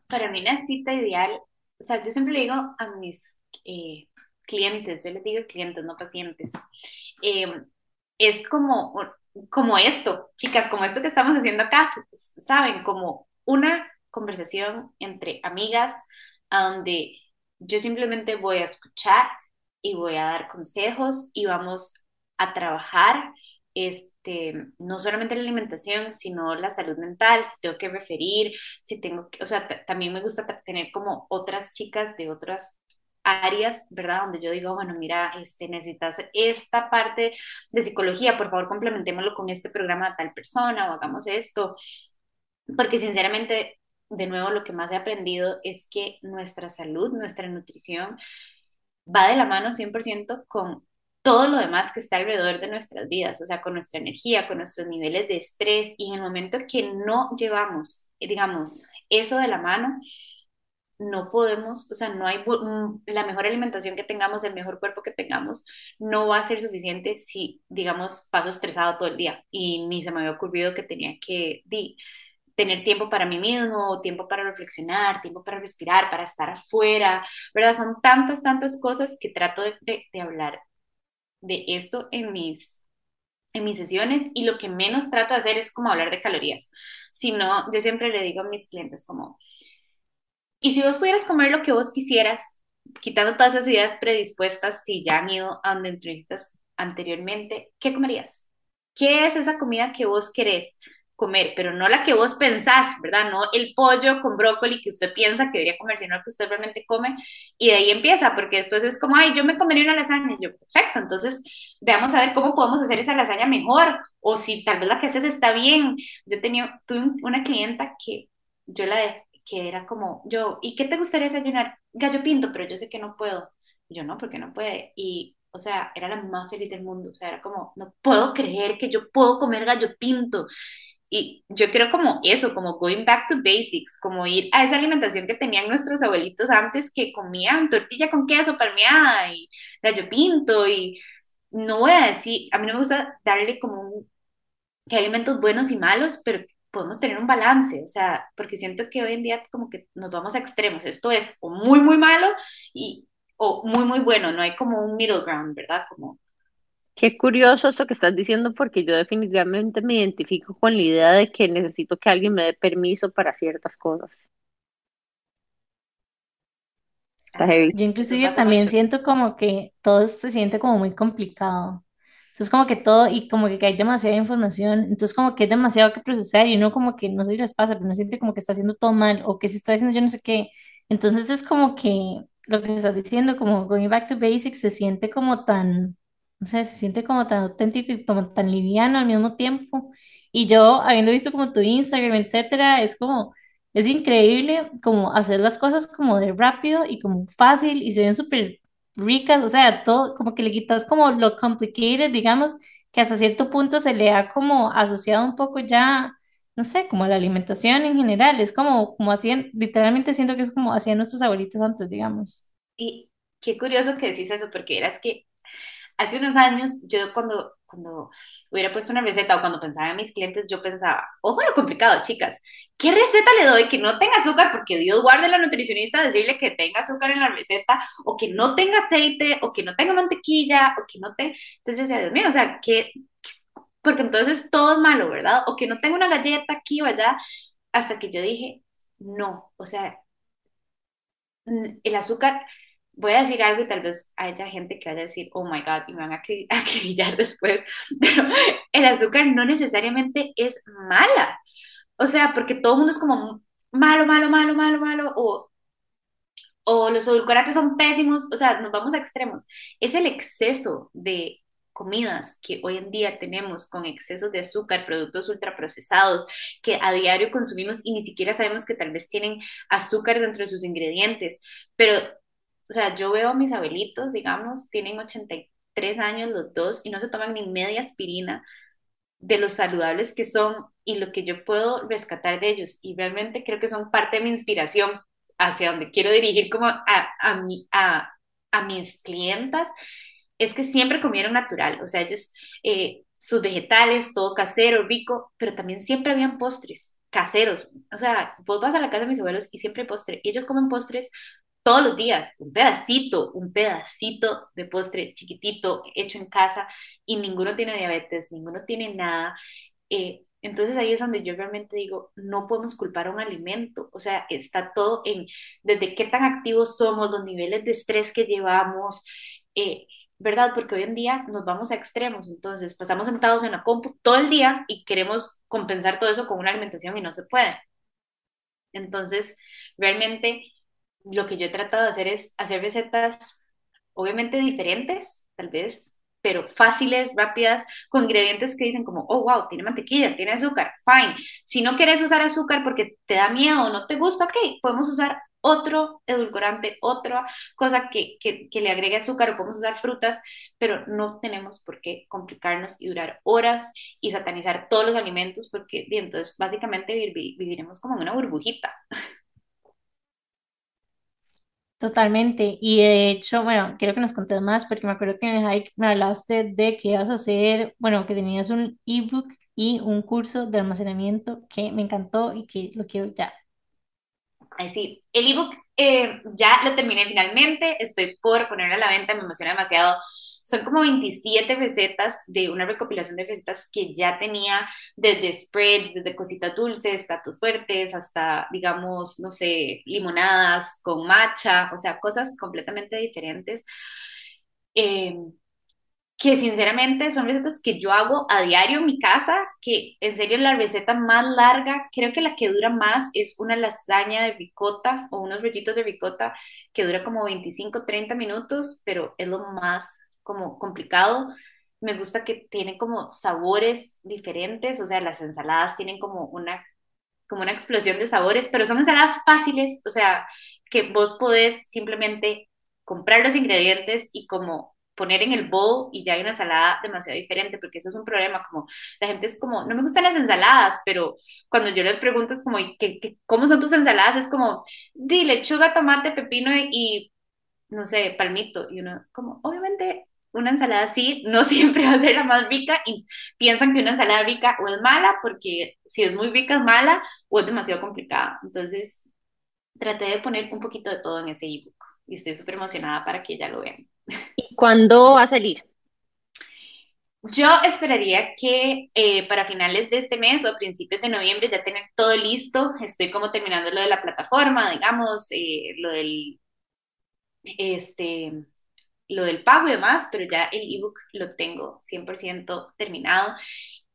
Para mí una cita ideal, o sea, yo siempre le digo a mis eh, clientes, yo les digo clientes, no pacientes, em, es como, como esto, chicas, como esto que estamos haciendo acá, saben, como una conversación entre amigas donde yo simplemente voy a escuchar y voy a dar consejos y vamos a trabajar este, no solamente la alimentación, sino la salud mental, si tengo que referir, si tengo que, o sea, también me gusta tener como otras chicas de otras áreas, ¿verdad? Donde yo digo, bueno, mira, este, necesitas esta parte de psicología, por favor, complementémoslo con este programa de tal persona o hagamos esto, porque sinceramente, de nuevo, lo que más he aprendido es que nuestra salud, nuestra nutrición va de la mano 100% con todo lo demás que está alrededor de nuestras vidas, o sea, con nuestra energía, con nuestros niveles de estrés y en el momento que no llevamos, digamos, eso de la mano, no podemos, o sea, no hay mm, la mejor alimentación que tengamos, el mejor cuerpo que tengamos, no va a ser suficiente si, digamos, paso estresado todo el día y ni se me había ocurrido que tenía que tener tiempo para mí mismo, tiempo para reflexionar, tiempo para respirar, para estar afuera, ¿verdad? Son tantas, tantas cosas que trato de, de hablar de esto en mis, en mis sesiones y lo que menos trato de hacer es como hablar de calorías, sino yo siempre le digo a mis clientes como, y si vos pudieras comer lo que vos quisieras, quitando todas esas ideas predispuestas, si ya han ido a donde entrevistas anteriormente, ¿qué comerías? ¿Qué es esa comida que vos querés? Comer, pero no la que vos pensás, ¿verdad? No el pollo con brócoli que usted piensa que debería comer, sino el que usted realmente come. Y de ahí empieza, porque después es como, ay, yo me comería una lasaña. Y yo, perfecto, entonces veamos a ver cómo podemos hacer esa lasaña mejor, o si tal vez la que haces está bien. Yo tenía, tuve una clienta que yo la de, que era como, yo, ¿y qué te gustaría desayunar? Gallo pinto, pero yo sé que no puedo. Yo, no, porque no puede. Y o sea, era la más feliz del mundo, o sea, era como, no puedo creer que yo puedo comer gallo pinto. Y yo creo como eso, como going back to basics, como ir a esa alimentación que tenían nuestros abuelitos antes que comían tortilla con queso palmeada y gallo pinto y no voy a decir, a mí no me gusta darle como un, que alimentos buenos y malos, pero podemos tener un balance, o sea, porque siento que hoy en día como que nos vamos a extremos, esto es o muy, muy malo y, o muy, muy bueno, no hay como un middle ground, ¿verdad? Como... Qué curioso esto que estás diciendo porque yo definitivamente me identifico con la idea de que necesito que alguien me dé permiso para ciertas cosas. Está heavy. Yo inclusive también siento como que todo se siente como muy complicado. Entonces como que todo y como que hay demasiada información, entonces como que es demasiado que procesar y uno como que no sé si les pasa, pero uno siente como que está haciendo todo mal o que si está haciendo yo no sé qué. Entonces es como que lo que estás diciendo, como going back to basics, se siente como tan, no sé, se siente como tan auténtico y como tan liviano al mismo tiempo. Y yo, habiendo visto como tu Instagram, etcétera, es como, es increíble como hacer las cosas como de rápido y como fácil y se ven súper ricas, o sea, todo, como que le quitas como lo complicated, digamos, que hasta cierto punto se le ha como asociado un poco ya no sé, como la alimentación en general, es como, como hacían, literalmente siento que es como hacían nuestros abuelitos antes, digamos. Y qué curioso que decís eso, porque eras que hace unos años, yo cuando, cuando hubiera puesto una receta o cuando pensaba en mis clientes, yo pensaba, ojo lo complicado, chicas, ¿qué receta le doy que no tenga azúcar? Porque Dios guarde a la nutricionista decirle que tenga azúcar en la receta, o que no tenga aceite, o que no tenga mantequilla, o que no tenga... Entonces yo decía, Dios mío, o sea, ¿qué, porque entonces todo es malo, ¿verdad? O que no tengo una galleta aquí o allá, hasta que yo dije, no, o sea, el azúcar, voy a decir algo y tal vez haya gente que vaya a decir, oh my God, y me van a <laughs> acribillar después, <laughs> pero el azúcar no necesariamente es mala, o sea, porque todo mundo es como malo, malo, malo, malo, malo, o o los edulcorantes son pésimos, o sea, nos vamos a extremos. Es el exceso de comidas que hoy en día tenemos con excesos de azúcar, productos ultraprocesados que a diario consumimos y ni siquiera sabemos que tal vez tienen azúcar dentro de sus ingredientes. Pero, o sea, yo veo a mis abuelitos, digamos, tienen 83 años los dos y no se toman ni media aspirina de los saludables que son y lo que yo puedo rescatar de ellos. Y realmente creo que son parte de mi inspiración hacia donde quiero dirigir como a, a, a, a mis clientas es que siempre comieron natural, o sea, ellos, eh, sus vegetales, todo casero, rico, pero también siempre habían postres caseros, o sea, vos vas a la casa de mis abuelos y siempre hay postre, y ellos comen postres todos los días, un pedacito, un pedacito de postre chiquitito hecho en casa y ninguno tiene diabetes, ninguno tiene nada. Eh, entonces ahí es donde yo realmente digo, no podemos culpar a un alimento, o sea, está todo en desde qué tan activos somos, los niveles de estrés que llevamos, eh, ¿verdad? Porque hoy en día nos vamos a extremos, entonces pasamos sentados en la compu todo el día y queremos compensar todo eso con una alimentación y no se puede. Entonces, realmente lo que yo he tratado de hacer es hacer recetas obviamente diferentes, tal vez, pero fáciles, rápidas, con ingredientes que dicen como, oh, wow, tiene mantequilla, tiene azúcar, fine. Si no quieres usar azúcar porque te da miedo o no te gusta, ok, podemos usar otro edulcorante, otra cosa que, le agregue azúcar o podemos usar frutas, pero no tenemos por qué complicarnos y durar horas y satanizar todos los alimentos porque entonces básicamente viviremos como en una burbujita. Totalmente. Y de hecho, bueno, quiero que nos contes más porque me acuerdo que en el hike me hablaste de que ibas a hacer, bueno, que tenías un ebook y un curso de almacenamiento que me encantó y que lo quiero ya. Ay, sí, el ebook eh, ya lo terminé finalmente, estoy por ponerlo a la venta, me emociona demasiado. Son como 27 recetas de una recopilación de recetas que ya tenía desde spreads, desde cositas dulces, platos fuertes, hasta, digamos, no sé, limonadas con matcha, o sea, cosas completamente diferentes. Eh, que sinceramente son recetas que yo hago a diario en mi casa, que en serio la receta más larga, creo que la que dura más es una lasaña de ricota o unos rollitos de ricota que dura como 25, 30 minutos, pero es lo más como complicado. Me gusta que tiene como sabores diferentes, o sea, las ensaladas tienen como una como una explosión de sabores, pero son ensaladas fáciles, o sea, que vos podés simplemente comprar los ingredientes y como poner en el bowl y ya hay una ensalada demasiado diferente, porque eso es un problema, como la gente es como, no me gustan las ensaladas, pero cuando yo les pregunto es como, ¿qué, cómo son tus ensaladas? Es como, di lechuga, tomate, pepino y, no sé, palmito, y uno, como, obviamente una ensalada así no <laughs> siempre va a ser la más rica y piensan que una ensalada rica o es mala, porque si es muy rica es mala o es demasiado complicada. Entonces, traté de poner un poquito de todo en ese ebook y estoy súper emocionada para que ya lo vean. ¿Y cuándo va a salir? Yo esperaría que eh, para finales de este mes o a principios de noviembre ya tener todo listo. Estoy como terminando lo de la plataforma, digamos, eh, lo del este lo del pago y demás, pero ya el ebook lo tengo 100% terminado.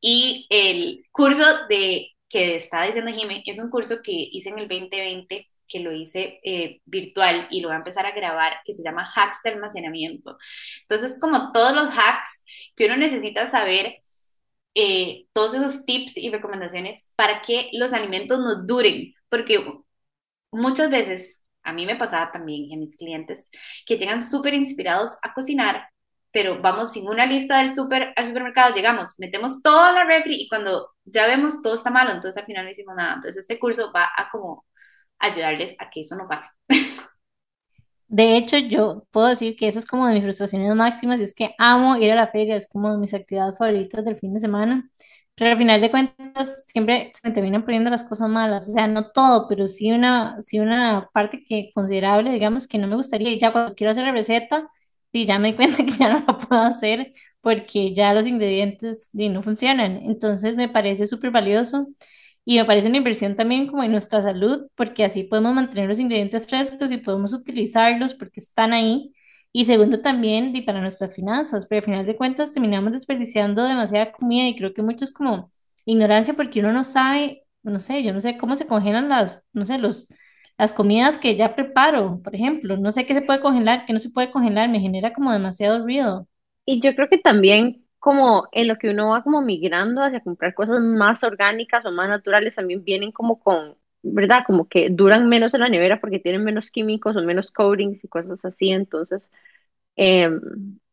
Y el curso de que está diciendo Jimé es un curso que hice en el 2020 que lo hice eh, virtual y lo voy a empezar a grabar, que se llama Hacks de Almacenamiento. Entonces, como todos los hacks que uno necesita saber, eh, todos esos tips y recomendaciones para que los alimentos nos duren, porque muchas veces, a mí me pasaba también y a mis clientes, que llegan súper inspirados a cocinar, pero vamos sin una lista del super al supermercado, llegamos, metemos toda la refri y cuando ya vemos todo está malo, entonces al final no hicimos nada. Entonces este curso va a como ayudarles a que eso no pase. <laughs> De hecho, yo puedo decir que eso es como de mis frustraciones máximas, y es que amo ir a la feria, es como de mis actividades favoritas del fin de semana, pero al final de cuentas siempre se me terminan poniendo las cosas malas, o sea, no todo, pero sí una, sí una parte que considerable, digamos, que no me gustaría, y ya cuando quiero hacer la receta, y ya me di <laughs> cuenta que ya no la puedo hacer porque ya los ingredientes no funcionan, entonces me parece súper valioso y me parece una inversión también como en nuestra salud, porque así podemos mantener los ingredientes frescos y podemos utilizarlos porque están ahí. Y segundo también y para nuestras finanzas, pero al final de cuentas terminamos desperdiciando demasiada comida y creo que mucho es como ignorancia porque uno no sabe, no sé, yo no sé cómo se congelan las, no sé, los, las comidas que ya preparo, por ejemplo, no sé qué se puede congelar, qué no se puede congelar, me genera como demasiado ruido. Y yo creo que también como en lo que uno va como migrando hacia comprar cosas más orgánicas o más naturales, también vienen como con, ¿verdad? Como que duran menos en la nevera porque tienen menos químicos o menos coatings y cosas así. Entonces, eh,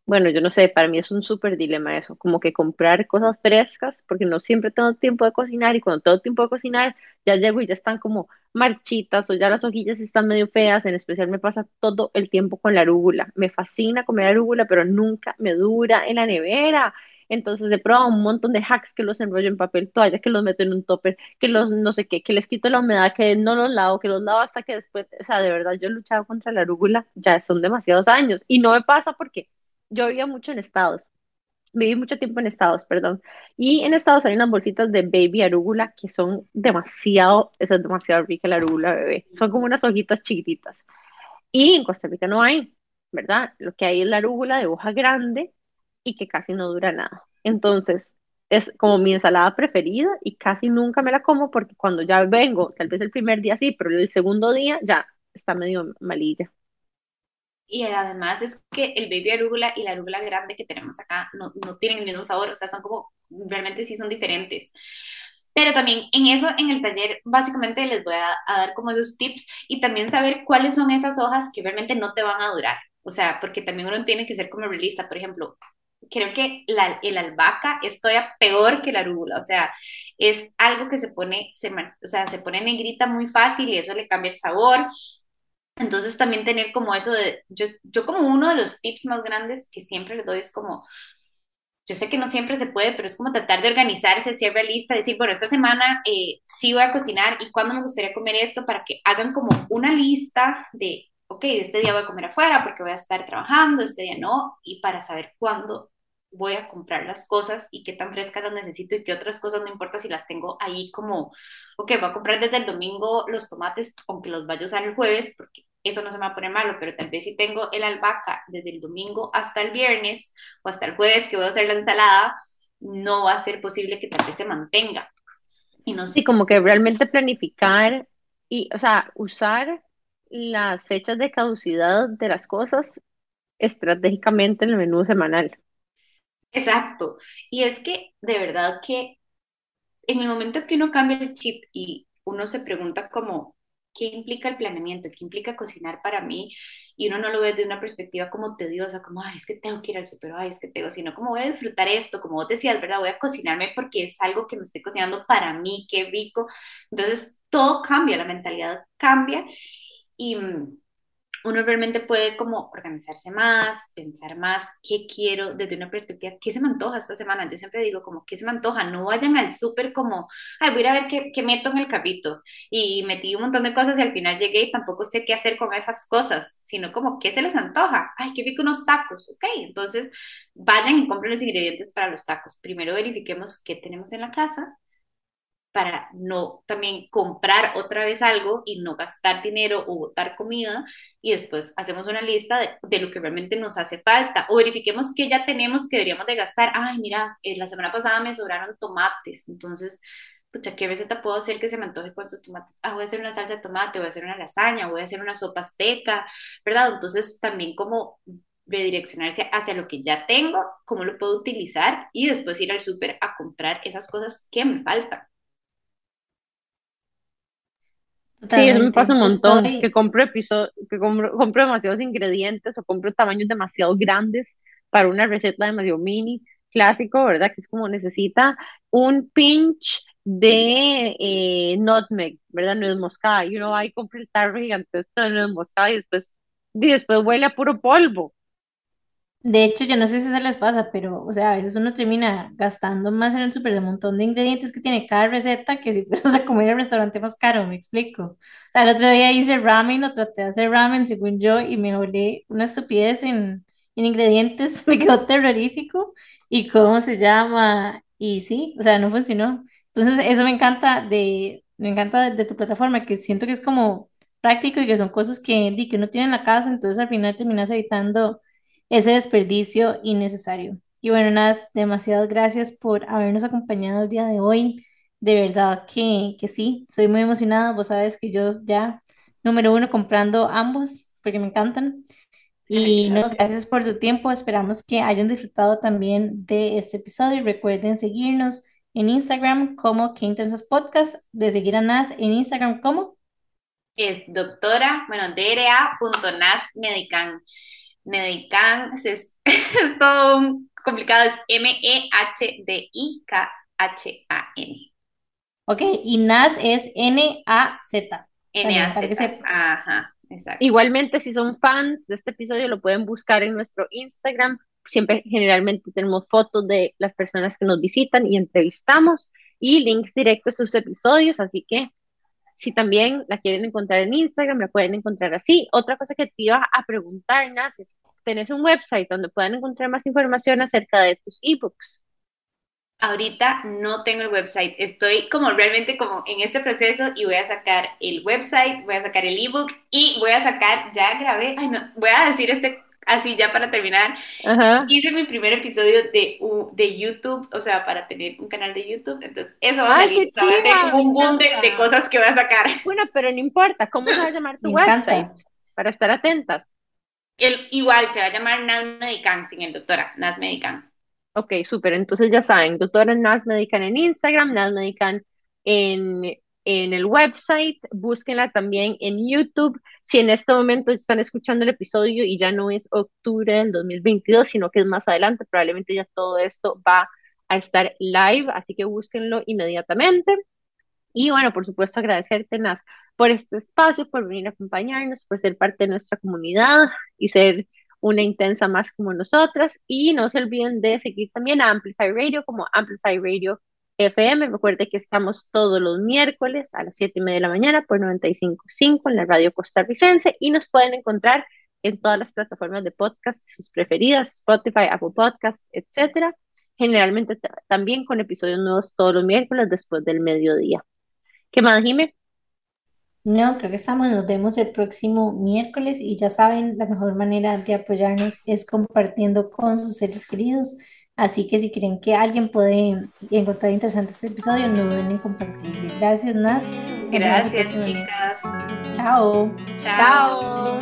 bueno, yo no sé, para mí es un súper dilema eso, como que comprar cosas frescas, porque no siempre tengo tiempo de cocinar y cuando tengo tiempo de cocinar ya llego y ya están como marchitas o ya las hojillas están medio feas, en especial me pasa todo el tiempo con la arúgula. Me fascina comer arúgula, pero nunca me dura en la nevera. Entonces he probado un montón de hacks que los enrollo en papel toalla, que los meto en un topper, que los no sé qué, que les quito la humedad, que no los lavo, que los lavo hasta que después, o sea, de verdad yo he luchado contra la arúgula, ya son demasiados años y no me pasa porque yo vivía mucho en Estados, viví mucho tiempo en Estados, perdón, y en Estados hay unas bolsitas de baby arúgula que son demasiado, es demasiado rica la arúgula bebé, son como unas hojitas chiquititas, y en Costa Rica no hay, ¿verdad? Lo que hay es la arúgula de hoja grande y que casi no dura nada. Entonces, es como mi ensalada preferida y casi nunca me la como porque cuando ya vengo, tal vez el primer día sí, pero el segundo día ya está medio malilla. Y además es que el baby arúgula y la arúgula grande que tenemos acá no, no tienen el mismo sabor, o sea, son como, realmente sí son diferentes. Pero también en eso, en el taller, básicamente les voy a, a, dar como esos tips y también saber cuáles son esas hojas que realmente no te van a durar. O sea, porque también uno tiene que ser como realista. Por ejemplo, creo que la, el albahaca es todavía peor que la arúgula. O sea, es algo que se pone, se, o sea, se pone negrita muy fácil y eso le cambia el sabor. Entonces también tener como eso de, yo, yo como uno de los tips más grandes que siempre les doy es como, yo sé que no siempre se puede, pero es como tratar de organizarse, ser realista, decir, bueno, esta semana eh, sí voy a cocinar y cuándo me gustaría comer esto para que hagan como una lista de, ok, este día voy a comer afuera porque voy a estar trabajando, este día no, y para saber cuándo voy a comprar las cosas y qué tan frescas las necesito y qué otras cosas no importa si las tengo ahí como, ok, voy a comprar desde el domingo los tomates, aunque los vaya a usar el jueves, porque eso no se me va a poner malo, pero tal vez si tengo el albahaca desde el domingo hasta el viernes o hasta el jueves que voy a hacer la ensalada, no va a ser posible que tal vez se mantenga. Y no sé. Sí, como que realmente planificar y, o sea, usar las fechas de caducidad de las cosas estratégicamente en el menú semanal. Exacto. Y es que de verdad que en el momento que uno cambia el chip y uno se pregunta como, ¿qué implica el planeamiento? ¿Qué implica cocinar para mí? Y uno no lo ve de una perspectiva como tediosa, como, ay, es que tengo que ir al súper, ay, es que tengo, sino como voy a disfrutar esto, como vos decías, ¿verdad? Voy a cocinarme porque es algo que me estoy cocinando para mí, qué rico. Entonces, todo cambia, la mentalidad cambia y mm, uno realmente puede como organizarse más, pensar más qué quiero desde una perspectiva, qué se me antoja esta semana. Yo siempre digo como, ¿qué se me antoja? No vayan al súper como, ay, voy a ir a ver qué, qué meto en el capito. Y metí un montón de cosas y al final llegué y tampoco sé qué hacer con esas cosas, sino como, ¿qué se les antoja? Ay, qué rico unos tacos. Ok, entonces vayan y compren los ingredientes para los tacos. Primero verifiquemos qué tenemos en la casa para no también comprar otra vez algo y no gastar dinero o botar comida y después hacemos una lista de, lo que realmente nos hace falta o verifiquemos que ya tenemos que deberíamos de gastar. Ay, mira, eh, la semana pasada me sobraron tomates, entonces, pucha, ¿qué receta puedo hacer que se me antoje con estos tomates? Ah, voy a hacer una salsa de tomate, voy a hacer una lasaña, voy a hacer una sopa azteca, ¿verdad? Entonces también como redireccionarse hacia lo que ya tengo, cómo lo puedo utilizar y después ir al súper a comprar esas cosas que me faltan. Sí, eso me pasa un montón, que compro, que compro, compro, demasiados ingredientes o compro tamaños demasiado grandes para una receta demasiado mini, clásico, ¿verdad? Que es como necesita un pinch de eh, nutmeg, ¿verdad? Nuez moscada, y uno va y compra el tarro gigantesco de nuez moscada y después, y después huele a puro polvo. De hecho, yo no sé si se les pasa, pero, o sea, a veces uno termina gastando más en el súper de un montón de ingredientes que tiene cada receta que si <laughs> fueras a comer en el restaurante más caro, me explico. O sea, el otro día hice ramen o traté de hacer ramen, según yo, y me olé una estupidez en, en ingredientes, <laughs> me quedó terrorífico. ¿Y cómo se llama? Y sí, o sea, no funcionó. Entonces, eso me encanta de, me encanta de, tu plataforma, que siento que es como práctico y que son cosas que, que uno tiene en la casa, entonces al final terminas evitando ese desperdicio innecesario. Y bueno, nada, demasiadas gracias por habernos acompañado el día de hoy. De verdad que, que sí, soy muy emocionada. Vos sabes que yo ya, número uno, comprando ambos porque me encantan. <laughs> Y no, gracias por tu tiempo. Esperamos que hayan disfrutado también de este episodio. Y recuerden seguirnos en Instagram como Que Intensas Podcast, de seguir a Nas en Instagram como es doctora, bueno, dra.nasmedican. Medican, es, <laughs> es todo complicado, es M-E-H-D-I-K-H-A-N. Ok, y NAS es N-A-Z. N-A-Z. Ajá, exacto. Igualmente, si son fans de este episodio, lo pueden buscar en nuestro Instagram. Siempre, generalmente, tenemos fotos de las personas que nos visitan y entrevistamos y links directos a sus episodios, así que si también la quieren encontrar en Instagram, la pueden encontrar así. Otra cosa que te iba a preguntar, Nas, es, ¿tenés un website donde puedan encontrar más información acerca de tus ebooks? Ahorita no tengo el website, estoy como realmente como en este proceso y voy a sacar el website, voy a sacar el ebook y voy a sacar, ya grabé, ay no, voy a decir este así ya para terminar, hice mi primer episodio de, de YouTube, o sea, para tener un canal de YouTube, entonces eso va a salir, va a tener como un boom de, cosas que voy a sacar. <laughs> Bueno, pero no importa, ¿cómo se va a llamar <laughs> tu website? Para estar atentas. El, igual, se va a llamar Nas Medican, sin el doctora, Nas Medican. Ok, súper, entonces ya saben, doctora Nas Medican en Instagram, Nas Medican en en el website, búsquenla también en YouTube. Si en este momento están escuchando el episodio y ya no es octubre del 2022, sino que es más adelante, probablemente ya todo esto va a estar live, así que búsquenlo inmediatamente. Y bueno, por supuesto, agradecerte, Nas, por este espacio, por venir a acompañarnos, por ser parte de nuestra comunidad y ser una intensa más como nosotras. Y no se olviden de seguir también a Amplify Radio como Amplify Radio FM. Recuerde que estamos todos los miércoles a las 7 y media de la mañana por 95.5 en la radio costarricense y nos pueden encontrar en todas las plataformas de podcast, sus preferidas, Spotify, Apple Podcasts, etcétera. Generalmente también con episodios nuevos todos los miércoles después del mediodía. ¿Qué más, Jimé? No, creo que estamos. Nos vemos el próximo miércoles y ya saben, la mejor manera de apoyarnos es compartiendo con sus seres queridos. Así que si creen que alguien puede encontrar interesante este episodio, no duden en compartirlo. Gracias, Nas. Gracias, chicas. Chao. Chao.